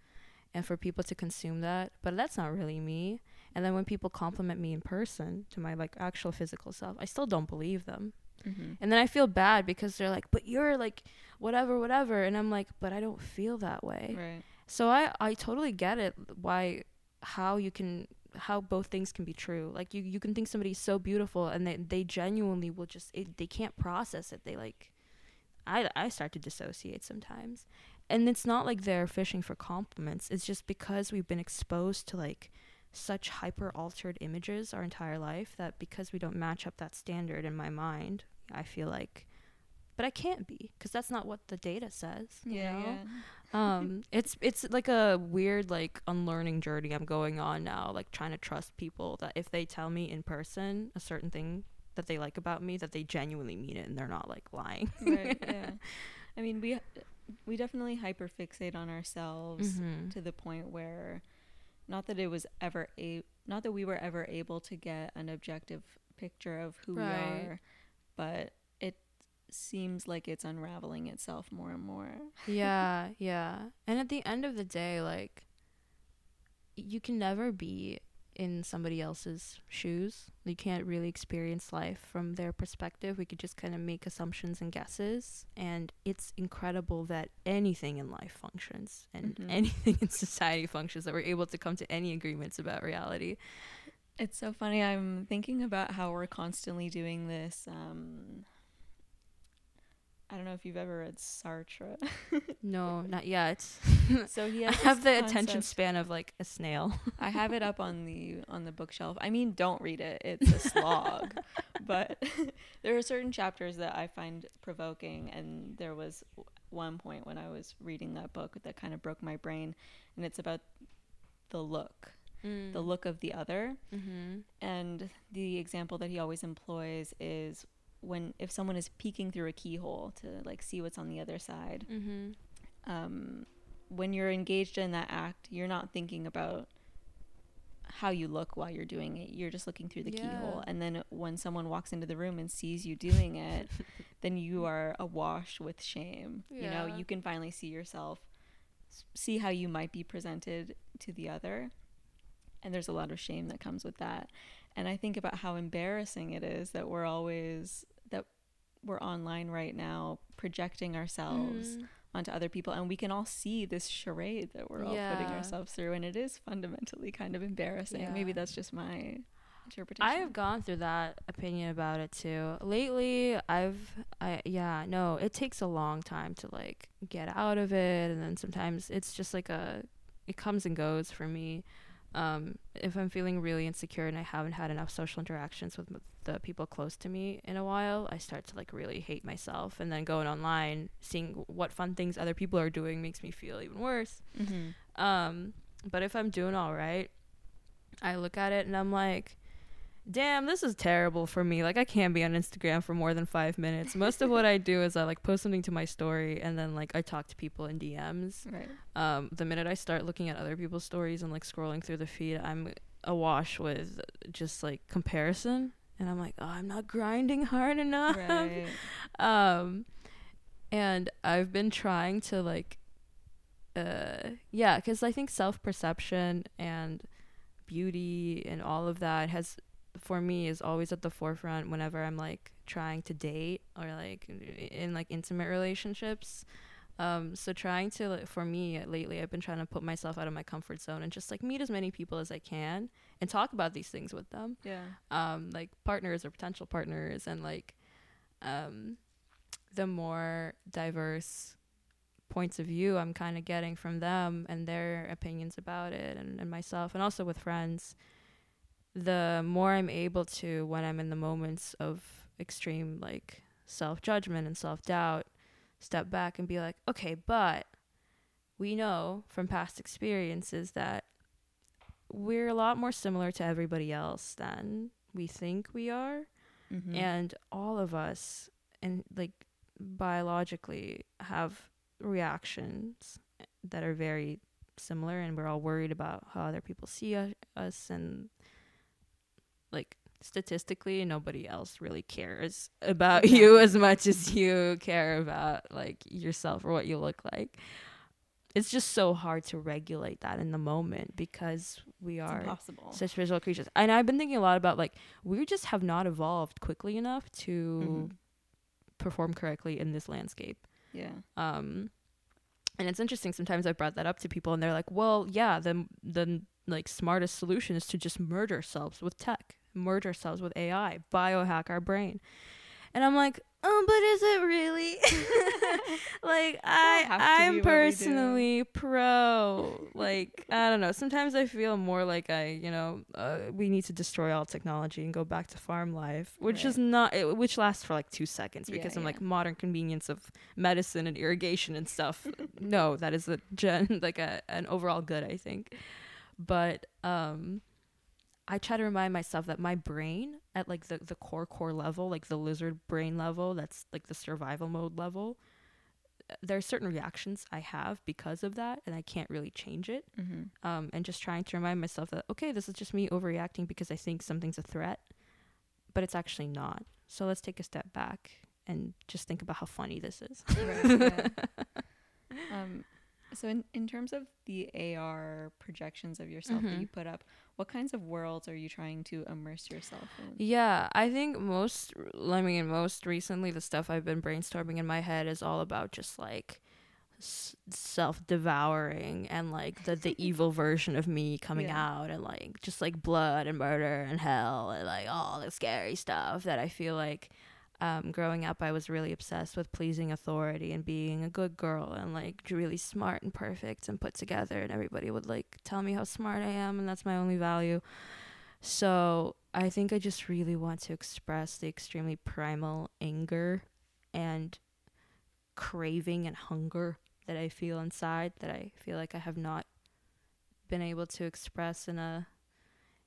and for people to consume that, but that's not really me. And then when people compliment me in person to my like actual physical self, I still don't believe them. Mm-hmm. And then I feel bad because they're like, but you're like whatever, whatever. And I'm like, but I don't feel that way. Right. So I I totally get it why how you can how both things can be true. Like you you can think somebody's so beautiful and they they genuinely will just it, they can't process it. They like I I start to dissociate sometimes. And it's not like they're fishing for compliments. It's just because we've been exposed to like such hyper altered images our entire life that because we don't match up that standard in my mind, I feel like but I can't be because that's not what the data says. you Yeah. know? yeah. um it's it's like a weird like unlearning journey i'm going on now like trying to trust people that if they tell me in person a certain thing that they like about me that they genuinely mean it and they're not like lying right. Yeah. I mean, we we definitely hyper fixate on ourselves Mhm. to the point where, not that it was ever a not that we were ever able to get an objective picture of who Right. we are, but seems like it's unraveling itself more and more. yeah yeah and at the end of the day like you can never be in somebody else's shoes you can't really experience life from their perspective we could just kind of make assumptions and guesses and it's incredible that anything in life functions and Mhm. anything in society functions that we're able to come to any agreements about reality It's so funny. I'm thinking about how we're constantly doing this. Um, I don't know if you've ever read Sartre. no not yet so he i has have the this attention span of like a snail I have it up on the on the bookshelf. I mean, don't read it; it's a slog. but there are certain chapters that I find provoking, and there was one point when I was reading that book that kind of broke my brain, and it's about the look, the look of the other, mm-hmm. and the example that he always employs is when if someone is peeking through a keyhole to like see what's on the other side Mm-hmm. um, when you're engaged in that act, you're not thinking about how you look while you're doing it. You're just looking through the keyhole. And then when someone walks into the room and sees you doing it, then you are awash with shame. You know, you can finally see yourself, see how you might be presented to the other. And there's a lot of shame that comes with that. And I think about how embarrassing it is that we're always, that we're online right now projecting ourselves Mhm. onto other people. And we can all see this charade that we're all putting ourselves through. And it is fundamentally kind of embarrassing. Maybe that's just my interpretation. I have gone through that opinion about it too. Lately, I've I yeah, no, it takes a long time to like get out of it. And then sometimes it's just like a it comes and goes for me. Um if I'm feeling really insecure and I haven't had enough social interactions with m- the people close to me in a while, I start to like really hate myself and then going online, seeing what fun things other people are doing makes me feel even worse. mm-hmm. Um, but if I'm doing all right, I look at it and I'm like, damn, this is terrible for me. Like I can't be on Instagram for more than five minutes. Most of what I do is I like post something to my story and then like I talk to people in DMs. right Um, the minute I start looking at other people's stories and like scrolling through the feed, I'm awash with just like comparison. And I'm like, oh, I'm not grinding hard enough right um and i've been trying to like uh yeah because i think self-perception and beauty and all of that has for me is always at the forefront whenever i'm like trying to date or like in like intimate relationships. Um so trying to like, for me lately i've been trying to put myself out of my comfort zone and just like meet as many people as i can and talk about these things with them. Yeah. Um like partners or potential partners and like um the more diverse points of view I'm kind of getting from them and their opinions about it and, and myself and also with friends the more I'm able to when I'm in the moments of extreme like self judgment and self doubt, step back and be like, okay, but we know from past experiences that we're a lot more similar to everybody else than we think we are. Mhm. And all of us, and like biologically, have reactions that are very similar, and we're all worried about how other people see us. And like statistically, nobody else really cares about you as much as you care about like yourself or what you look like. It's just so hard to regulate that in the moment because we are such visual creatures. And I've been thinking a lot about like we just have not evolved quickly enough to Mhm. perform correctly in this landscape. Yeah. Um and it's interesting sometimes i've brought that up to people and they're like, "Well, yeah, the the like smartest solution is to just merge ourselves with tech, merge ourselves with AI, biohack our brain." And I'm like, "Oh, but is it really?" like I have to be I'm what we do. personally pro like I don't know. Sometimes I feel more like I, you know, uh, we need to destroy all technology and go back to farm life, which is not it, which lasts for like 2 seconds Yeah, because I'm yeah. like modern convenience of medicine and irrigation and stuff. no, that is a gen like a an overall good, I think. But um I try to remind myself that my brain at like the, the core core level, like the lizard brain level, that's like the survival mode level, uh, there are certain reactions I have because of that and I can't really change it. Mm-hmm. Um, and just trying to remind myself that okay, this is just me overreacting because I think something's a threat, but it's actually not. So let's take a step back and just think about how funny this is. Right, yeah. um, so in, in terms of the AR projections of yourself that Mhm. you put up, what kinds of worlds are you trying to immerse yourself in? Yeah, I think most, I mean, most recently, the stuff I've been brainstorming in my head is all about just like s- self devouring and like the, the evil version of me coming Yeah. out and like just like blood and murder and hell and like all the scary stuff that I feel like um, growing up, I was really obsessed with pleasing authority and being a good girl and like really smart and perfect and put together. And everybody would like tell me how smart I am, and that's my only value. So I think I just really want to express the extremely primal anger and craving and hunger that I feel inside that I feel like I have not been able to express in a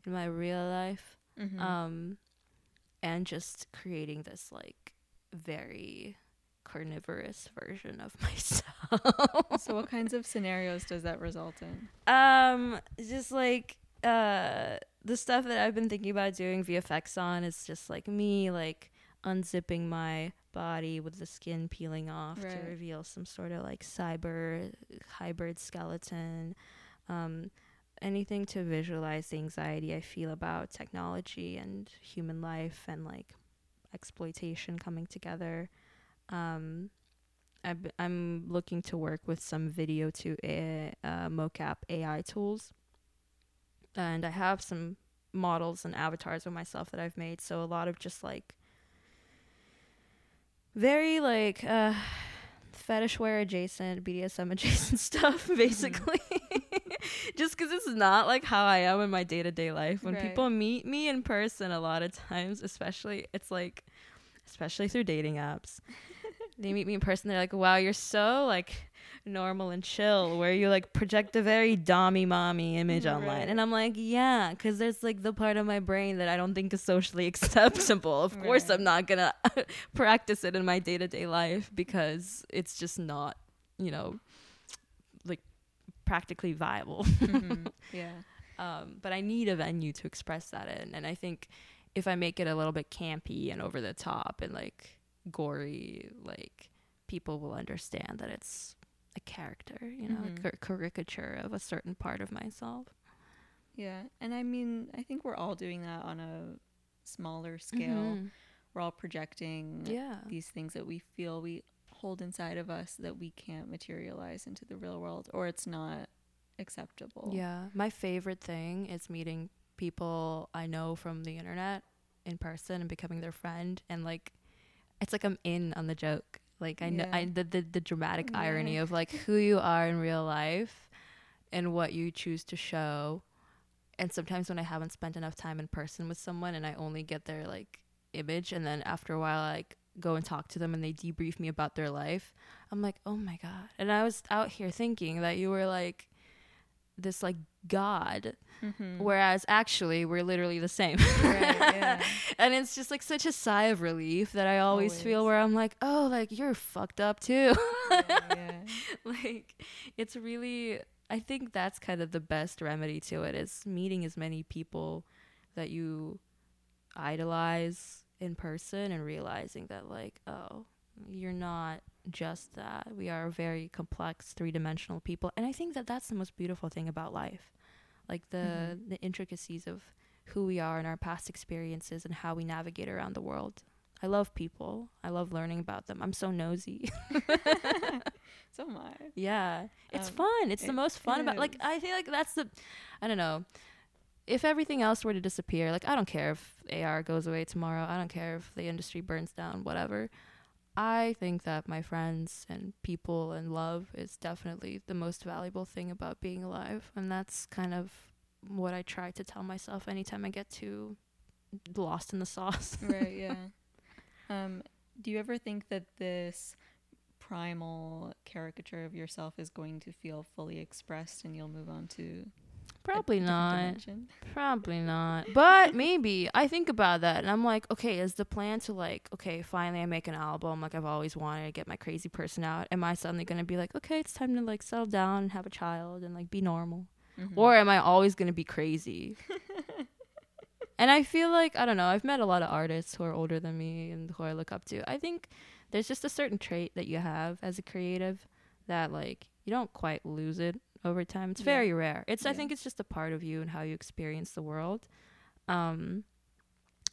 in my real life Mhm. um and just creating this like very carnivorous version of myself. So what kinds of scenarios does that result in? um just like uh the stuff that i've been thinking about doing vfx on is just like me like unzipping my body with the skin peeling off to reveal some sort of like cyber hybrid skeleton. Um anything to visualize the anxiety i feel about technology and human life and like exploitation coming together um b- I'm looking to work with some video to a, uh, mocap AI tools, and I have some models and avatars of myself that I've made. So a lot of just like very like uh, fetish wear adjacent, BDSM adjacent stuff, basically. just because it's not like how I am in my day to day life. When Right. people meet me in person, a lot of times, especially, it's like, especially through dating apps they meet me in person they're like wow you're so like normal and chill where you like project a very dommy mommy image mm, online and i'm like yeah because there's like the part of my brain that i don't think is socially acceptable of course Right. i'm not gonna practice it in my day-to-day life because it's just not you know practically viable Mhm. Yeah. um, but I need a venue to express that in. And I think if I make it a little bit campy and over the top and like gory, like people will understand that it's a character, you know, Mhm. a car- caricature of a certain part of myself. Yeah. And I mean, I think we're all doing that on a smaller scale. Mhm. We're all projecting Yeah. these things that we feel we hold inside of us that we can't materialize into the real world or it's not acceptable. Yeah. My favorite thing is meeting people I know from the internet in person and becoming their friend and like it's like I'm in on the joke. Like I know I the, the the dramatic Yeah. irony of like who you are in real life and what you choose to show and sometimes when I haven't spent enough time in person with someone and I only get their like image and then after a while like go and talk to them and they debrief me about their life, I'm like, "Oh my god." And I was out here thinking that you were like this like god Mhm. whereas actually we're literally the same. Right, yeah. and it's just like such a sigh of relief that I always, feel where I'm like, "Oh, like you're fucked up too." yeah, yeah. like it's really i think that's kind of the best remedy to it is meeting as many people that you idolize in person and realizing that like oh you're not just that we are very complex three-dimensional people and i think that that's the most beautiful thing about life like the Mhm. the intricacies of who we are and our past experiences and how we navigate around the world i love people i love learning about them i'm so nosy so am I. Yeah, it's Um, fun. It's the most fun it about. Like. I feel like that's the, I don't know. If everything else were to disappear, like I don't care if AR goes away tomorrow. I don't care if the industry burns down. Whatever. I think that my friends and people and love is definitely the most valuable thing about being alive, and that's kind of what I try to tell myself anytime I get too lost in the sauce. right yeah um do you ever think that this primal caricature of yourself is going to feel fully expressed and you'll move on to Probably not. dimension? Probably not. But maybe. I think about that and I'm like, okay, is the plan to like, okay, finally I make an album like I've always wanted to get my crazy person out. Am I suddenly going to be like, okay, it's time to like settle down and have a child and like be normal? Mhm. Or am I always going to be crazy? and I feel like, I don't know, I've met a lot of artists who are older than me and who I look up to. I think there's just a certain trait that you have as a creative that like you don't quite lose it over time. It's Yeah. very rare. It's I think it's just a part of you and how you experience the world. Um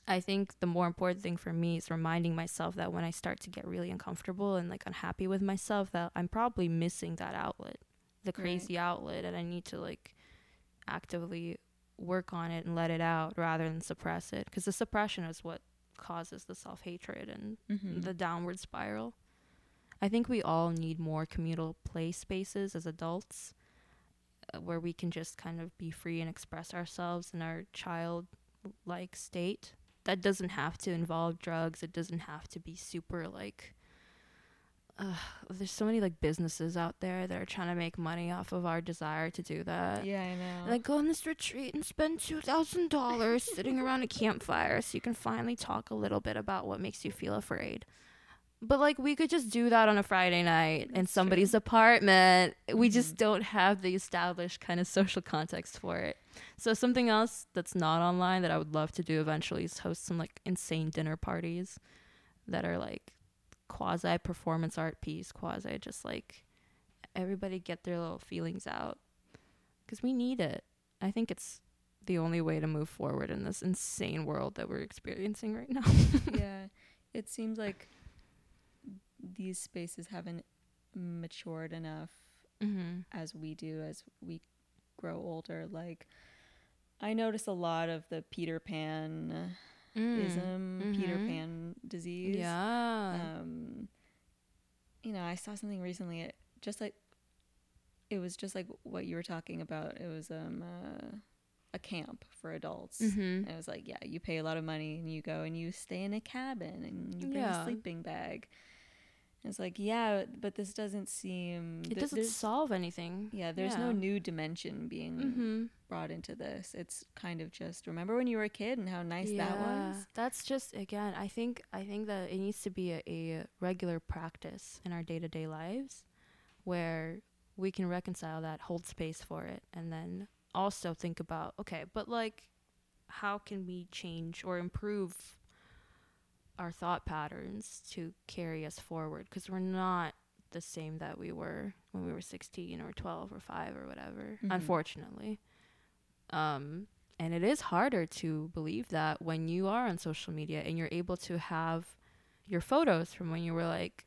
I think the more important thing for me is reminding myself that when I start to get really uncomfortable and like unhappy with myself that I'm probably missing that outlet, the Right. crazy outlet and I need to like actively work on it and let it out rather than suppress it because the suppression is what causes the self-hatred and Mhm. the downward spiral. I think we all need more communal play spaces as adults where we can just kind of be free and express ourselves in our childlike state. That doesn't have to involve drugs. It doesn't have to be super like uh, there's so many like businesses out there that are trying to make money off of our desire to do that. yeah i know Like go on this retreat and spend two thousand dollars sitting around a campfire so you can finally talk a little bit about what makes you feel afraid. But like we could just do that on a Friday night in That's somebody's apartment. We Mhm. just don't have the established kind of social context for it. So something else that's not online that I would love to do eventually is host some like insane dinner parties that are like quasi performance art piece, quasi just like everybody get their little feelings out because we need it. I think it's the only way to move forward in this insane world that we're experiencing right now. yeah it seems like these spaces haven't matured enough mm-hmm. as we do as we grow older like i notice a lot of the peter pan ism peter Mhm. pan disease Yeah. um you know i saw something recently it just like it was just like what you were talking about it was um uh, a camp for adults mm-hmm. and it was like yeah you pay a lot of money and you go and you stay in a cabin and you bring Yeah. a sleeping bag it's like yeah but this doesn't seem It th- doesn't solve anything. yeah there's no new dimension being Mm-hmm. brought into this it's kind of just remember when you were a kid and how nice that was That's just again, I think I think that it needs to be a, a regular practice in our day to day lives where we can reconcile that, hold space for it, and then also think about, okay, but like how can we change or improve our thought patterns to carry us forward? Because we're not the same that we were when we were 16 or 12 or 5 or whatever, Mhm. unfortunately. Um, and it is harder to believe that when you are on social media and you're able to have your photos from when you were like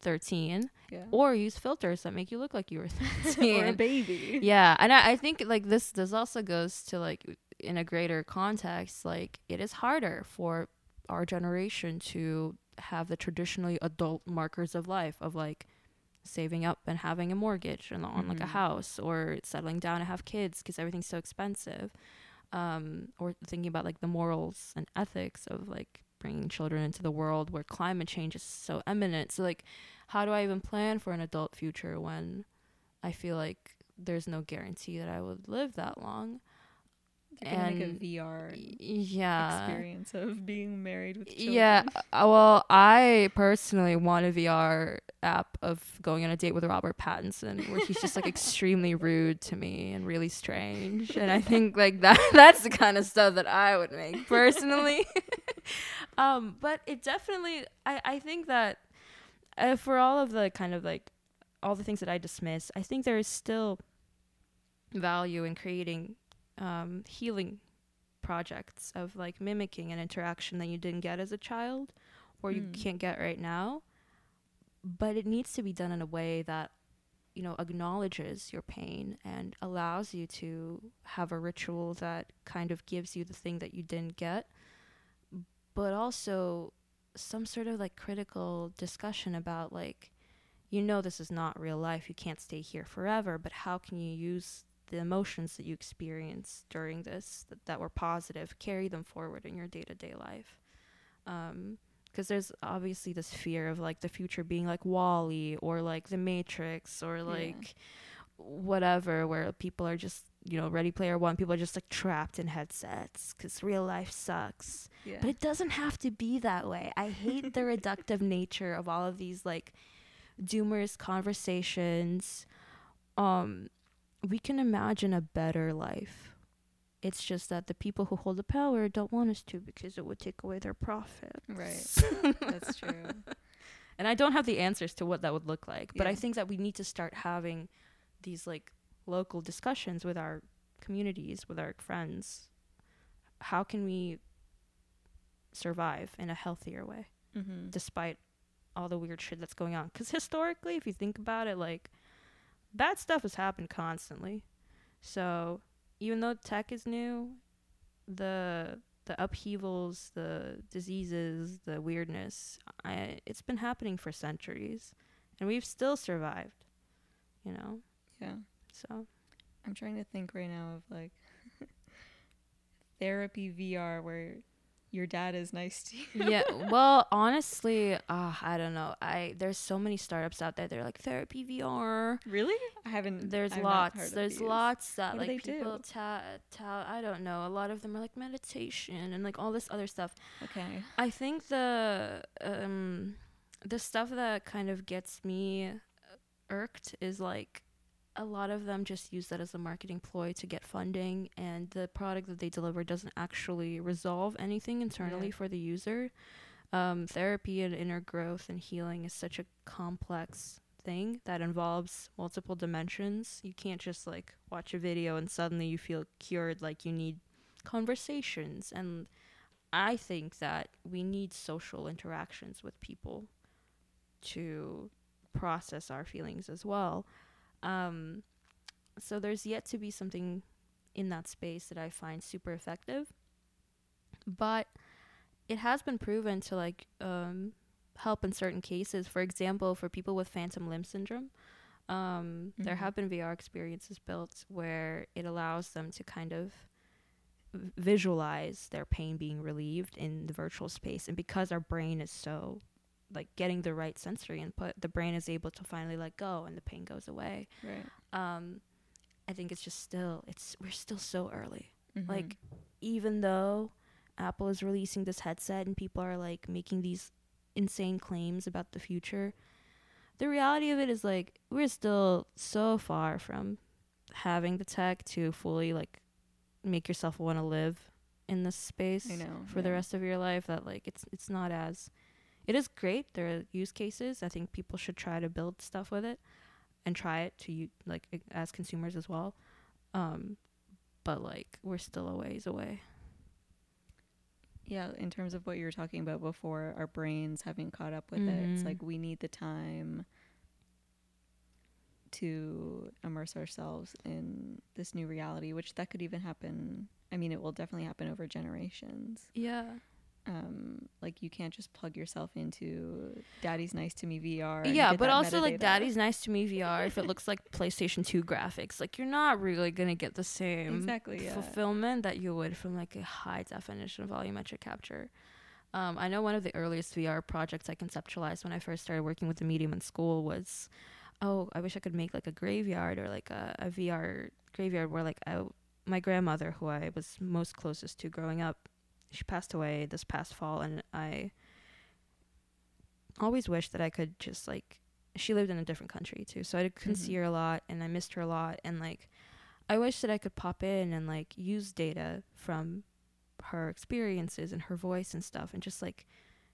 13 yeah or use filters that make you look like you were 13 or a baby yeah. And I, I think like this, this also goes to like in a greater context, like it is harder for our generation to have the traditionally adult markers of life of like saving up and having a mortgage and on like a Mhm. house or settling down and have kids because everything's so expensive um, or thinking about like the morals and ethics of like bringing children into the world where climate change is so imminent. So like, how do I even plan for an adult future when I feel like there's no guarantee that I would live that long? You're gonna a And- VR Yeah. experience of being married with children. Yeah. uh, Well, I personally want a VR app of going on a date with Robert Pattinson where he's just like extremely rude to me and really strange. And I think like that that's the kind of stuff that I would make personally. um, but it definitely I, I think that uh, for all of the kind of like all the things that I dismiss, I think there is still value in creating um, healing projects of like mimicking an interaction that you didn't get as a child or you Mm. can't get right now. But it needs to be done in a way that you know acknowledges your pain and allows you to have a ritual that kind of gives you the thing that you didn't get. But also some sort of like critical discussion about like you know this is not real life. You can't stay here forever but how can you use the emotions that you experienced during this that, that were positive carry them forward in your day-to-day life because there's obviously this fear of like the future being like WALL-E or like the matrix or like whatever where people are just you know ready player one people are just like trapped in headsets because real life sucks Yeah. but it doesn't have to be that way. I hate the reductive nature of all of these like doomers conversations. Um we can imagine a better life. It's just that the people who hold the power don't want us to because it would take away their profit. Right. That's true. And I don't have the answers to what that would look like, but I think that we need to start having these like local discussions with our communities, with our friends. How can we survive in a healthier way Mm-hmm. despite all the weird shit that's going on? Cuz historically, if you think about it, like bad stuff has happened constantly. So, even though tech is new, the the upheavals, the diseases, the weirdness, I, it's been happening for centuries, and we've still survived. You know, Yeah. so I'm trying to think right now of like therapy VR where your dad is nice to you. yeah. Well, honestly, uh, I don't know. I there's so many startups out there. They're like therapy VR. Really? I haven't. There's I've lots. There's lots that What like people ta ta. I don't know. A lot of them are like meditation and like all this other stuff. Okay. I think the um the stuff that kind of gets me irked is like a lot of them just use that as a marketing ploy to get funding and the product that they deliver doesn't actually resolve anything internally Yeah. for the user. Um, therapy and inner growth and healing is such a complex thing that involves multiple dimensions. You can't just like watch a video and suddenly you feel cured like you need conversations and I think that we need social interactions with people to process our feelings as well. Um, so there's yet to be something in that space that I find super effective, but it has been proven to like um, help in certain cases. For example, for people with phantom limb syndrome, um, there Mhm. have been VR experiences built where it allows them to kind of visualize their pain being relieved in the virtual space and because our brain is so like getting the right sensory input the brain is able to finally let go and the pain goes away Right. um i think it's just still it's we're still so early Mhm. like even though apple is releasing this headset and people are like making these insane claims about the future the reality of it is like we're still so far from having the tech to fully like make yourself want to live in this space know. for the rest of your life that like it's it's not as it is great there are use cases i think people should try to build stuff with it and try it to you like as consumers as well um but like we're still a ways away Yeah, in terms of what you were talking about before, our brains having caught up with it, it's like we need the time to immerse ourselves in this new reality, which that could even happen. I mean, it will definitely happen over generations. yeah um, like you can't just plug yourself into Daddy's Nice to Me VR. yeah, but also like. Daddy's Nice to Me VR. if it looks like PlayStation 2 graphics, like you're not really gonna get the same exactly yeah. fulfillment that you would from like a high definition volumetric capture. Um, I know one of the earliest VR projects I conceptualized when I first started working with the medium in school was, oh, I wish I could make like a graveyard or like a, a VR graveyard where like I, my grandmother, who I was most closest to growing up, she passed away this past fall, and I always wished that I could just like she lived in a different country too, so I couldn't see Mhm. her a lot, and I missed her a lot, and like I wish that I could pop in and like use data from her experiences and her voice and stuff, and just like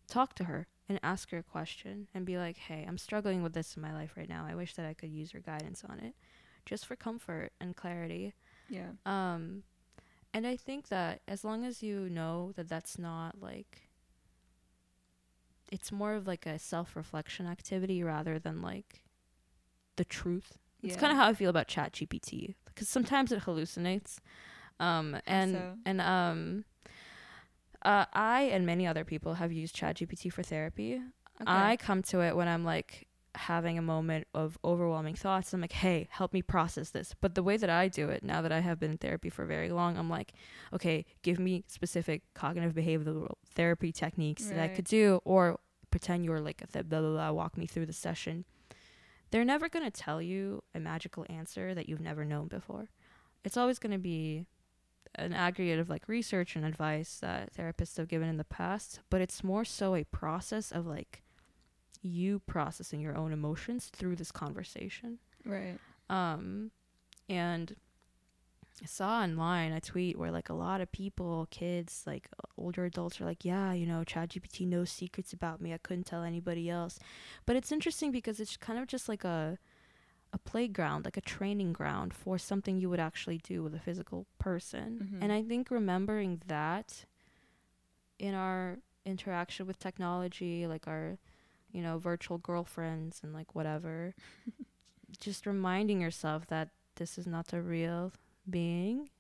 talk to her and ask her a question and be like, "Hey, I'm struggling with this in my life right now. I wish that I could use your guidance on it, just for comfort and clarity." yeah. Um, and I think that as long as you know that that's not like, it's more of like a self reflection activity rather than like the truth. Yeah. It's kind of how I feel about Chat GPT because sometimes it hallucinates. Um, and so? and um, uh, I and many other people have used Chat GPT for therapy. Okay. I come to it when I'm like having a moment of overwhelming thoughts. I'm like, hey, help me process this. But the way that I do it, now that I have been in therapy for very long, I'm like, okay, give me specific cognitive behavioral therapy techniques that I could do, or pretend you're like a th- blah, blah, blah, walk me through the session. They're never going to tell you a magical answer that you've never known before. It's always going to be an aggregate of like research and advice that therapists have given in the past, but it's more so a process of like you processing your own emotions through this conversation. right. Um, and I saw online a tweet where like a lot of people, kids, like older adults, are like, "Yeah, you know, ChatGPT knows secrets about me. I couldn't tell anybody else." But it's interesting because it's kind of just like a a playground, like a training ground for something you would actually do with a physical person. Mhm. And I think remembering that in our interaction with technology, like our, you know, virtual girlfriends and like whatever, just reminding yourself that this is not a real being,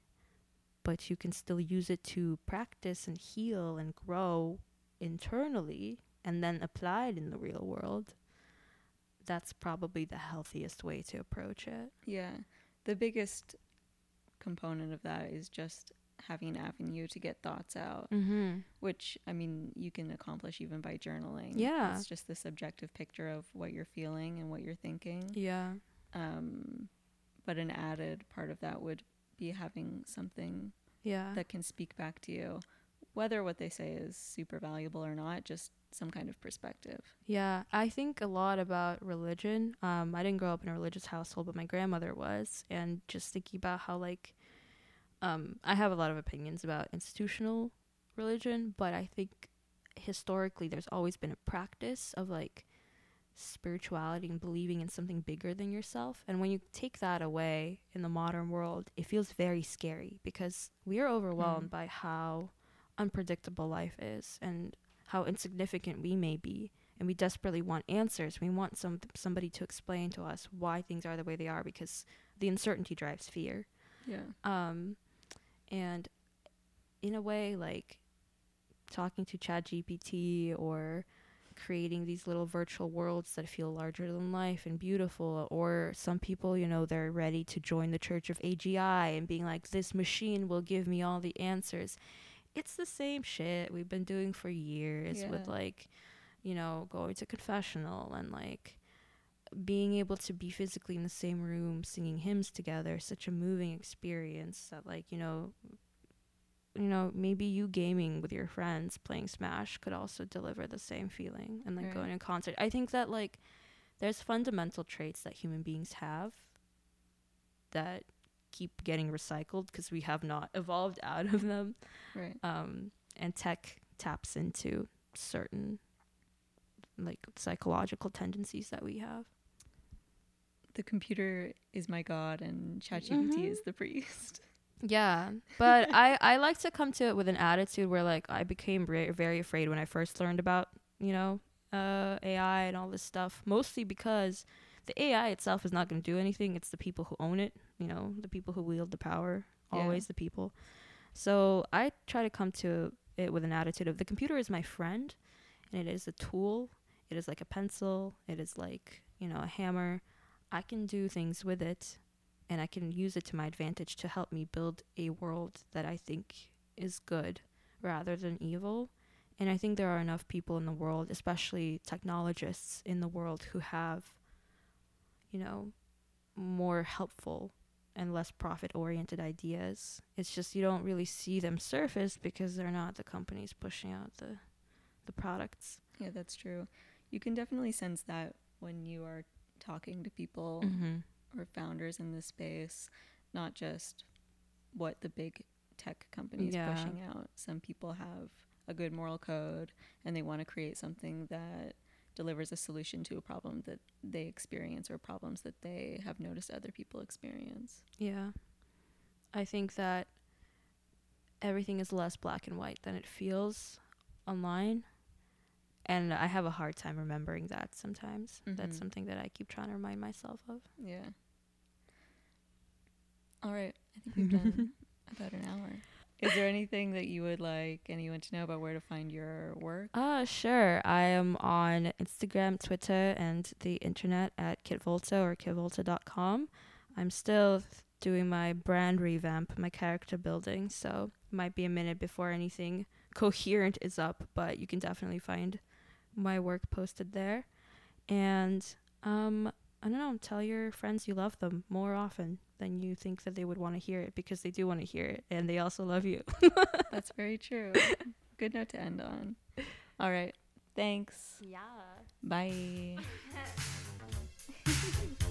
but you can still use it to practice and heal and grow internally and then apply it in the real world. That's probably the healthiest way to approach it. Yeah. The biggest component of that is just having an avenue to get thoughts out, Mm-hmm. which I mean you can accomplish even by journaling. Yeah. It's just the subjective picture of what you're feeling and what you're thinking. Yeah. Um but an added part of that would be having something Yeah. that can speak back to you. Whether what they say is super valuable or not, just some kind of perspective. Yeah, I think a lot about religion. Um, I didn't grow up in a religious household, but my grandmother was, and just thinking about how like, um, I have a lot of opinions about institutional religion, but I think historically there's always been a practice of like spirituality and believing in something bigger than yourself. And when you take that away in the modern world, it feels very scary because we are overwhelmed by how unpredictable life is and how insignificant we may be and we desperately want answers we want some somebody to explain to us why things are the way they are because the uncertainty drives fear Yeah. um and in a way like talking to chat gpt or creating these little virtual worlds that feel larger than life and beautiful or some people you know they're ready to join the church of agi and being like this machine will give me all the answers. It's the same shit we've been doing for years with like you know going to confessional and like being able to be physically in the same room singing hymns together such a moving experience that like you know you know maybe you gaming with your friends playing smash could also deliver the same feeling and like Right. going to a concert i think that like there's fundamental traits that human beings have that keep getting recycled because we have not evolved out of them Right. um, and tech taps into certain like psychological tendencies that we have The computer is my god and ChatGPT Mhm. is the priest. Yeah, but I I like to come to it with an attitude where like I became very very afraid when I first learned about you know uh, AI and all this stuff. Mostly because the AI itself is not going to do anything. It's the people who own it. You know, the people who wield the power. Yeah. Always the people. So I try to come to it with an attitude of the computer is my friend and it is a tool. It is like a pencil. It is like, you know, a hammer. I can do things with it and I can use it to my advantage to help me build a world that I think is good rather than evil. And I think there are enough people in the world, especially technologists in the world, who have, you know, more helpful and less profit oriented ideas. It's just you don't really see them surface because they're not the companies pushing out the the products. Yeah, that's true. You can definitely sense that when you are talking to people Mm-hmm. or founders in this space, not just what the big tech companies Yeah. pushing out. Some people have a good moral code and they want to create something that delivers a solution to a problem that they experience or problems that they have noticed other people experience. Yeah. I think that everything is less black and white than it feels online. And I have a hard time remembering that sometimes. That's Mhm. something that I keep trying to remind myself of. Yeah. All right. I think we've done about an hour. Is there anything that you would like anyone to know about where to find your work? Ah, sure. I am on Instagram, Twitter, and the internet at kitvolta or kitvolta.com. I'm still doing my brand revamp, my character building, so it might be a minute before anything coherent is up, but you can definitely find my work posted there. And um I don't know, tell your friends you love them more often than you think that they would want to hear it because they do want to hear it and they also love you. That's very true. Good note to end on. All right. Thanks. Yeah. Bye.